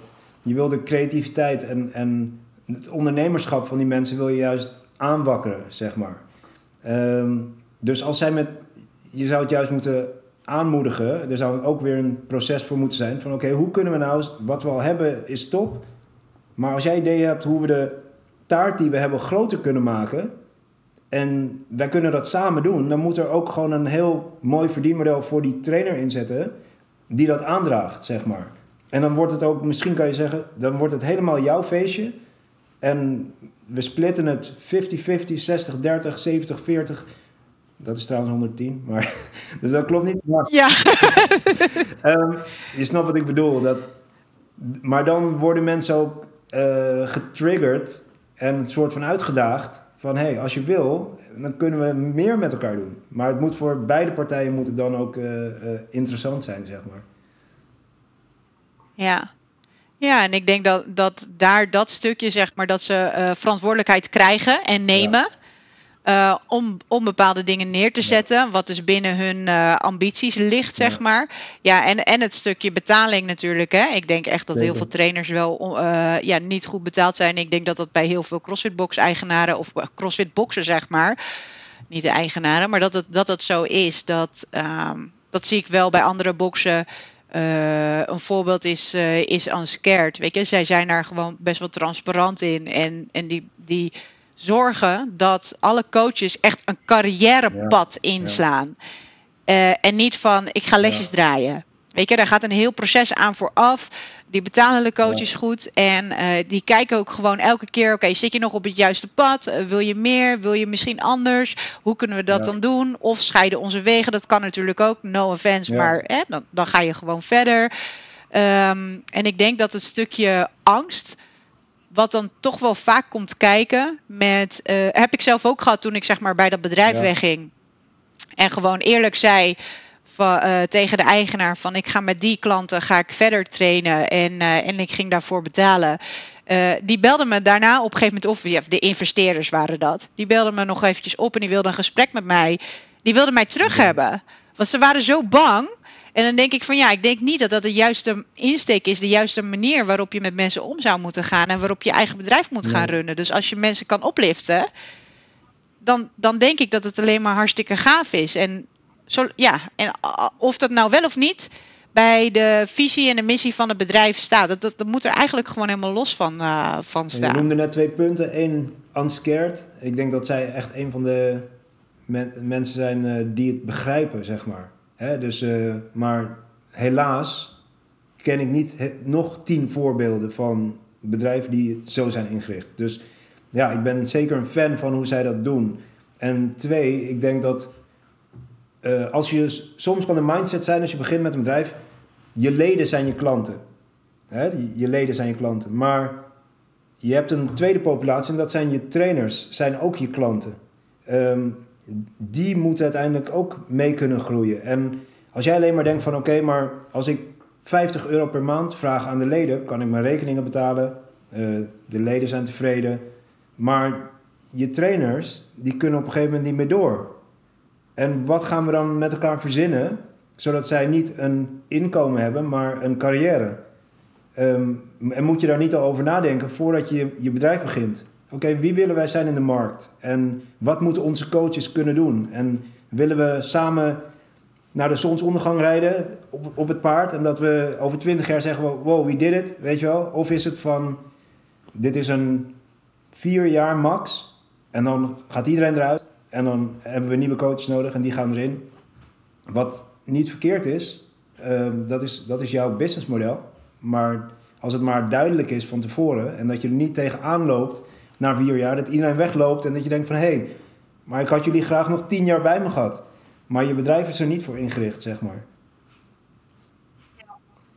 je wil de creativiteit en, en het ondernemerschap van die mensen wil je juist aanwakkeren, zeg maar. Um, dus als zij met, je zou het juist moeten aanmoedigen. Er zou ook weer een proces voor moeten zijn. Van oké, hoe kunnen we nou, wat we al hebben is top. Maar als jij ideeën hebt hoe we de taart die we hebben groter kunnen maken. En wij kunnen dat samen doen. Dan moet er ook gewoon een heel mooi verdienmodel voor die trainer inzetten. Die dat aandraagt, zeg maar. En dan wordt het ook, misschien kan je zeggen, dan wordt het helemaal jouw feestje. En we splitten het 50-50, 60-30, 70-40. Dat is trouwens 110, maar dus dat klopt niet. Maar, ja. um, je snapt wat ik bedoel. Dat, maar dan worden mensen ook uh, getriggerd en het soort van uitgedaagd. Van hé, hey, als je wil, dan kunnen we meer met elkaar doen. Maar het moet voor beide partijen moet het dan ook uh, uh, interessant zijn, zeg maar. Ja. Ja, en ik denk dat, dat daar dat stukje, zeg maar, dat ze uh, verantwoordelijkheid krijgen en nemen. Uh, om, om bepaalde dingen neer te zetten, wat dus binnen hun uh, ambities ligt, zeg ja. maar. Ja, en, en het stukje betaling natuurlijk. Hè. Ik denk echt dat heel veel trainers wel ja, niet goed betaald zijn. Ik denk dat dat bij heel veel CrossFit-box-eigenaren of CrossFit-boxen, zeg maar. Niet de eigenaren, maar dat het, dat het zo is. Dat, uh, dat zie ik wel bij andere boxen. Uh, een voorbeeld is, uh, is Unscared. Weet je, zij zijn daar gewoon best wel transparant in. En, en die, die zorgen dat alle coaches echt een carrièrepad ja, inslaan. Ja. Uh, en niet van ik ga lesjes ja. draaien. Weet je, daar gaat een heel proces aan vooraf. Die betalen de coaches goed. En uh, die kijken ook gewoon elke keer: oké, zit je nog op het juiste pad? Uh, wil je meer? Wil je misschien anders? Hoe kunnen we dat dan doen? Of scheiden onze wegen? Dat kan natuurlijk ook. No offense, maar dan, dan ga je gewoon verder. Um, en ik denk dat het stukje angst wat dan toch wel vaak komt kijken met. Uh, heb ik zelf ook gehad toen ik zeg maar bij dat bedrijf ja. wegging. En gewoon eerlijk zei van, uh, tegen de eigenaar: van ik ga met die klanten ga ik verder trainen en, uh, en ik ging daarvoor betalen. die belden me daarna op een gegeven moment, of ja, de investeerders waren dat. Die belden me nog eventjes op en die wilden een gesprek met mij. Die wilden mij terug hebben. Want ze waren zo bang en dan denk ik van ja, ik denk niet dat dat de juiste insteek is, de juiste manier waarop je met mensen om zou moeten gaan en waarop je eigen bedrijf moet gaan runnen. Dus als je mensen kan opliften, dan, dan denk ik dat het alleen maar hartstikke gaaf is. En, zo, ja, en of dat nou wel of niet bij de visie en de missie van het bedrijf staat, dat, dat, dat moet er eigenlijk gewoon helemaal los van, uh, van staan. Je noemde net twee punten. Eén, unscared. Ik denk dat zij echt een van de men mensen zijn uh, die het begrijpen, zeg maar. Dus, uh, maar helaas ken ik niet nog tien voorbeelden van bedrijven die zo zijn ingericht. Dus ja, ik ben zeker een fan van hoe zij dat doen. En twee, ik denk dat uh, als je soms kan de mindset zijn als je begint met een bedrijf, je leden zijn je klanten. Je leden zijn je klanten. Maar je hebt een tweede populatie en dat zijn je trainers, zijn ook je klanten. Um, die moeten uiteindelijk ook mee kunnen groeien. En als jij alleen maar denkt van oké, maar als ik 50 euro per maand vraag aan de leden, kan ik mijn rekeningen betalen. Uh, de leden zijn tevreden. Maar je trainers, die kunnen op een gegeven moment niet meer door. En wat gaan we dan met elkaar verzinnen, zodat zij niet een inkomen hebben, maar een carrière? Um, en moet je daar niet al over nadenken voordat je je bedrijf begint? Oké, wie willen wij zijn in de markt? En wat moeten onze coaches kunnen doen? En willen we samen naar de zonsondergang rijden op, op het paard en dat we over twintig jaar zeggen: wow, we did it, weet je wel? Of is het van: dit is een vier jaar max en dan gaat iedereen eruit en dan hebben we nieuwe coaches nodig en die gaan erin. Wat niet verkeerd is, uh, dat, is dat is jouw businessmodel. Maar als het maar duidelijk is van tevoren en dat je er niet tegenaan loopt na vier jaar, dat iedereen wegloopt en dat je denkt van hé, hey, maar ik had jullie graag nog tien jaar bij me gehad. Maar je bedrijf is er niet voor ingericht, zeg maar.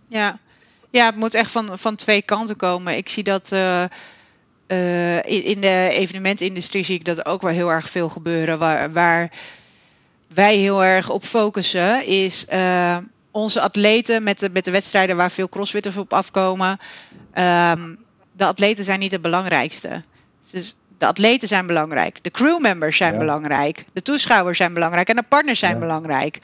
Ja, ja het moet echt van, van twee kanten komen. Ik zie dat uh, uh, in, de evenementindustrie zie ik dat ook wel heel erg veel gebeuren. Waar, waar wij heel erg op focussen is uh, onze atleten met de, met de wedstrijden waar veel crossfitters op afkomen. Um, de atleten zijn niet het belangrijkste. Dus de atleten zijn belangrijk, de crewmembers zijn ja. belangrijk, de toeschouwers zijn belangrijk en de partners zijn ja. belangrijk.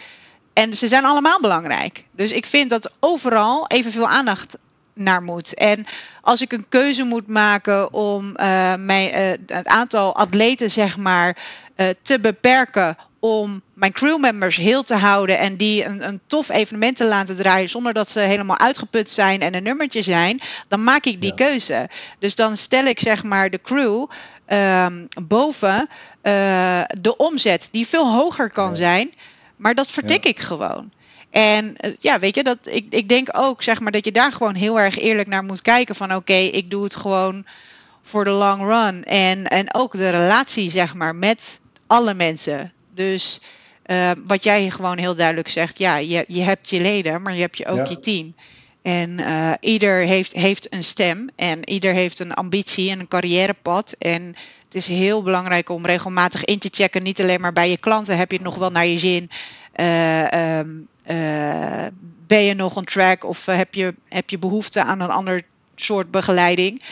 En ze zijn allemaal belangrijk. Dus ik vind dat overal evenveel aandacht naar moet. En als ik een keuze moet maken om uh, mijn, uh, het aantal atleten, zeg maar, uh, te beperken om mijn crewmembers heel te houden en die een, een tof evenement te laten draaien zonder dat ze helemaal uitgeput zijn en een nummertje zijn, dan maak ik die ja. keuze. Dus dan stel ik zeg maar de crew um, boven uh, de omzet die veel hoger kan ja. zijn, maar dat vertik ja. ik gewoon. En uh, ja, weet je, dat, ik, ik denk ook zeg maar, dat je daar gewoon heel erg eerlijk naar moet kijken van oké, okay, ik doe het gewoon voor de long run. En, en ook de relatie zeg maar met alle mensen. Dus uh, wat jij gewoon heel duidelijk zegt, ja, je, je hebt je leden, maar je hebt je ook ja. je team. En uh, ieder heeft, heeft een stem en ieder heeft een ambitie en een carrièrepad. En het is heel belangrijk om regelmatig in te checken. Niet alleen maar bij je klanten heb je het nog wel naar je zin. Uh, um, uh, ben je nog on track of heb je, heb je behoefte aan een ander soort begeleiding?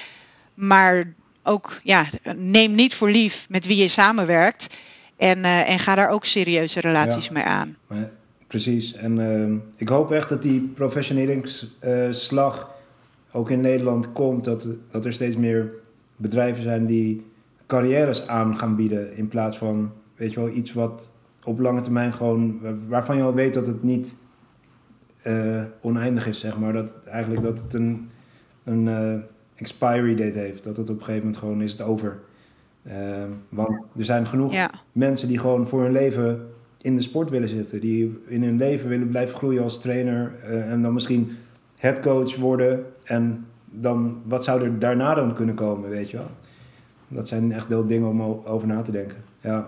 Maar ook, ja, neem niet voor lief met wie je samenwerkt. En, uh, en ga daar ook serieuze relaties ja, mee aan. Maar, precies. En uh, ik hoop echt dat die professioneringsslag ook in Nederland komt. Dat, dat er steeds meer bedrijven zijn die carrières aan gaan bieden. In plaats van, weet je wel, iets wat op lange termijn gewoon... waarvan je al weet dat het niet uh, oneindig is, zeg maar. Dat eigenlijk dat het een, een uh, expiry date heeft. Dat het op een gegeven moment gewoon is het over. Uh, want er zijn genoeg ja. mensen die gewoon voor hun leven in de sport willen zitten. Die in hun leven willen blijven groeien als trainer. eh, en dan misschien headcoach worden. En dan, wat zou er daarna dan kunnen komen, weet je wel? Dat zijn echt wel dingen om over na te denken. Ja,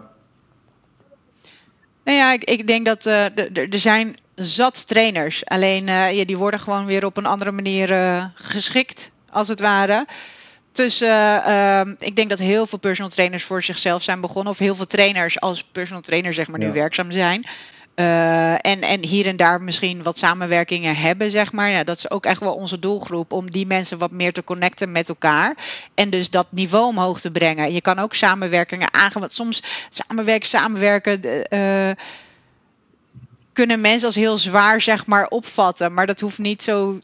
Nou ja, ik, ik denk dat eh, er- zijn zat trainers. Alleen eh, ja, die worden gewoon weer op een andere manier geschikt, als het ware. Eh, ehm, ik denk dat heel veel personal trainers voor zichzelf zijn begonnen. Of heel veel trainers als personal trainer zeg maar nu werkzaam zijn. Eh, en, en hier en daar misschien wat samenwerkingen hebben, zeg maar. Ja, dat is ook echt wel onze doelgroep. Om die mensen wat meer te connecten met elkaar. En dus dat niveau omhoog te brengen. Je kan ook samenwerkingen aangaan. Want soms samenwerken, samenwerken. eh, kunnen mensen als heel zwaar, zeg maar, opvatten. Maar dat hoeft niet zo.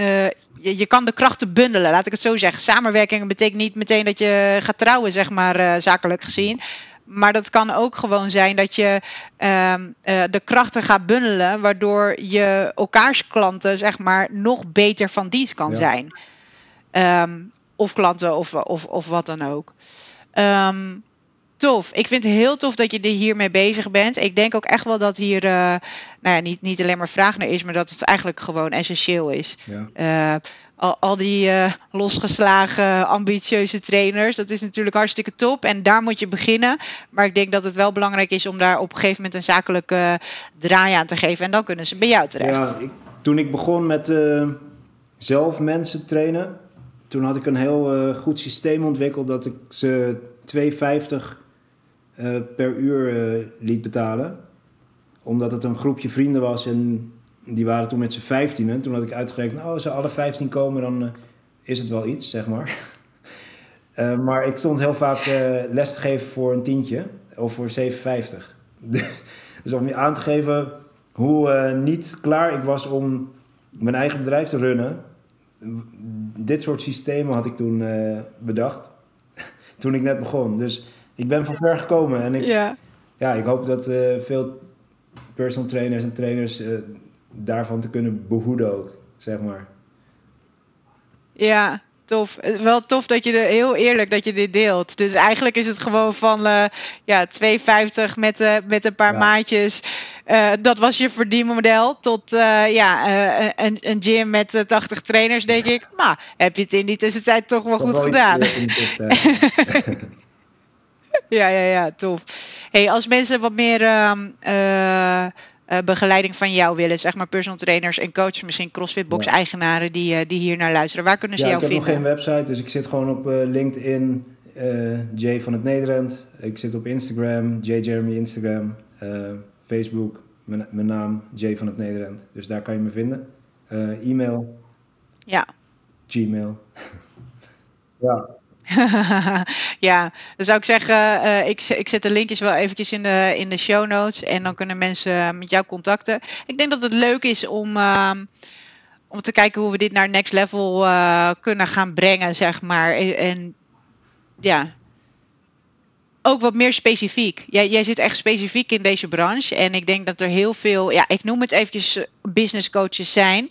Eh, je, je kan de krachten bundelen, laat ik het zo zeggen. Samenwerking betekent niet meteen dat je gaat trouwen, zeg maar, eh, zakelijk gezien. Maar dat kan ook gewoon zijn dat je ehm, eh, de krachten gaat bundelen, waardoor je elkaars klanten, zeg maar, nog beter van dienst kan Ja. zijn. Ehm, of klanten of, of, of wat dan ook. Ehm, tof. Ik vind het heel tof dat je er hiermee bezig bent. Ik denk ook echt wel dat hier eh, nou ja, niet, niet alleen maar vraag naar is, maar dat het eigenlijk gewoon essentieel is. ja. Eh, al, al die eh, losgeslagen, ambitieuze trainers, dat is natuurlijk hartstikke top. En daar moet je beginnen. Maar ik denk dat het wel belangrijk is om daar op een gegeven moment een zakelijke draai aan te geven. En dan kunnen ze bij jou terecht. Ja, ik, toen ik begon met zelf mensen trainen, toen had ik een heel goed systeem ontwikkeld dat ik ze 2,50 eh, per uur eh, liet betalen. Omdat het een groepje vrienden was en die waren toen met z'n 15. En toen had ik uitgerekend, nou, als ze alle 15 komen, dan eh, is het wel iets, zeg maar. Maar ik stond heel vaak les te geven voor een tientje of voor 7,50. dus om je aan te geven hoe niet klaar ik was om mijn eigen bedrijf te runnen. Dit soort systemen had ik toen bedacht. toen ik net begon. Dus ik ben van ver gekomen. En ik, ja. Ja. ik hoop dat eh, veel personal trainers en trainers eh, daarvan te kunnen behoeden ook, zeg maar. Ja, tof. Eh, Wel tof dat je er heel eerlijk dat je dit deelt. Dus eigenlijk is het gewoon van eh ja, 2,50 met, eh, met een paar Ja. maatjes. Dat was je verdienmodel. Tot ja, een, een gym met eh, 80 trainers, denk ik. Nou, heb je het in die tussentijd toch wel goed wel gedaan. eh, in de tussentijd. Ja, ja, ja, tof. Hey, als mensen wat meer ehm, eh, eh, begeleiding van jou willen, zeg maar personal trainers en coaches, misschien CrossFit Box Ja. eigenaren die, eh, die hier naar luisteren, waar kunnen ze ja, ik jou heb nog vinden? geen website, dus ik zit gewoon op LinkedIn, Jay van het Nederland. Ik zit op Instagram, Jay Jeremy Instagram, Facebook, mijn, mijn naam, Jay van het Nederland. Dus daar kan je me vinden. E-mail, Ja. Gmail. ja, ja, dan zou ik zeggen, eh, ik, ik zet de linkjes wel eventjes in de, in de show notes en dan kunnen mensen met jou contacten. Ik denk dat het leuk is om, ehm, om te kijken hoe we dit naar next level eh, kunnen gaan brengen, zeg maar. En, en ja, ook wat meer specifiek. Jij, jij zit echt specifiek in deze branche en ik denk dat er heel veel, ja, ik noem het eventjes eh, business coaches zijn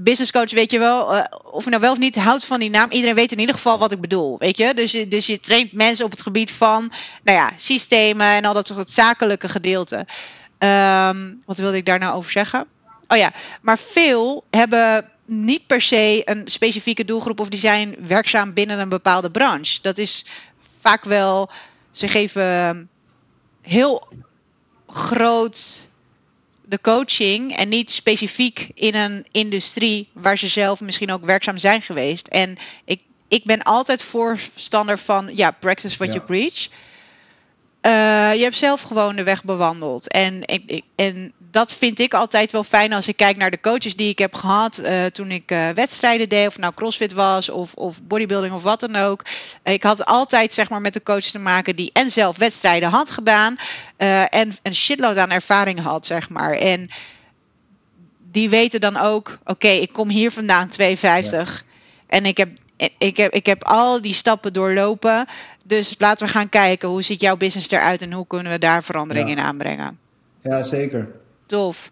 business coach, weet je wel, eh, of je nou wel of niet houdt van die naam. Iedereen weet in ieder geval wat ik bedoel, weet je. Dus, dus je traint mensen op het gebied van, nou ja, systemen en al dat soort zakelijke gedeelte. Ehm, wat wilde ik daar nou over zeggen? Oh ja, maar veel hebben niet per se een specifieke doelgroep of die zijn werkzaam binnen een bepaalde branche. Dat is vaak wel, ze geven heel groot de coaching en niet specifiek in een industrie waar ze zelf misschien ook werkzaam zijn geweest. En ik, ik ben altijd voorstander van, ja, practice what Ja. you preach. Eh, je hebt zelf gewoon de weg bewandeld. En, en dat vind ik altijd wel fijn als ik kijk naar de coaches die ik heb gehad eh, toen ik eh, wedstrijden deed, of nou crossfit was of, of bodybuilding of wat dan ook. Ik had altijd zeg maar met de coach te maken die en zelf wedstrijden had gedaan en een shitload aan ervaring had, zeg maar. En die weten dan ook, oké, ik kom hier vandaan 250 en ik heb, ik, heb, ik heb al die stappen doorlopen. Dus laten we gaan kijken hoe ziet jouw business eruit en hoe kunnen we daar verandering Ja. in aanbrengen. ja zeker. Tof.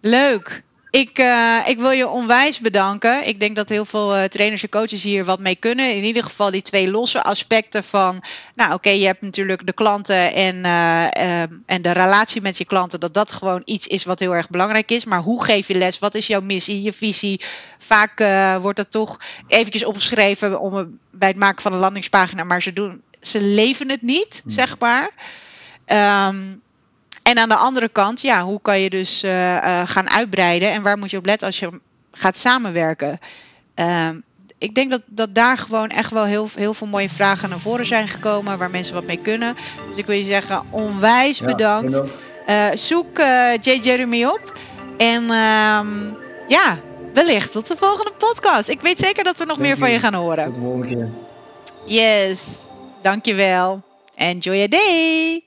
Leuk. Ik, uh, ik wil je onwijs bedanken. Ik denk dat heel veel uh, trainers en coaches hier wat mee kunnen. In ieder geval die twee losse aspecten van... Nou oké, okay, je hebt natuurlijk de klanten en, uh, en de relatie met je klanten. Dat dat gewoon iets is wat heel erg belangrijk is. Maar hoe geef je les? Wat is jouw missie, je visie? Vaak wordt dat toch eventjes opgeschreven om, bij het maken van een landingspagina. Maar ze, doen, ze leven het niet, mm. zeg maar. Um, en aan de andere kant, ja, hoe kan je dus uh, uh, gaan uitbreiden en waar moet je op letten als je gaat samenwerken? Uh, ik denk dat, dat daar gewoon echt wel heel, heel veel mooie vragen naar voren zijn gekomen waar mensen wat mee kunnen. Dus ik wil je zeggen, onwijs ja, bedankt. Uh, zoek J. Jeremy op. En ehm, ja, wellicht tot de volgende podcast. Ik weet zeker dat we nog meer van je gaan horen. Tot de volgende keer. Yes, dankjewel. Enjoy your day.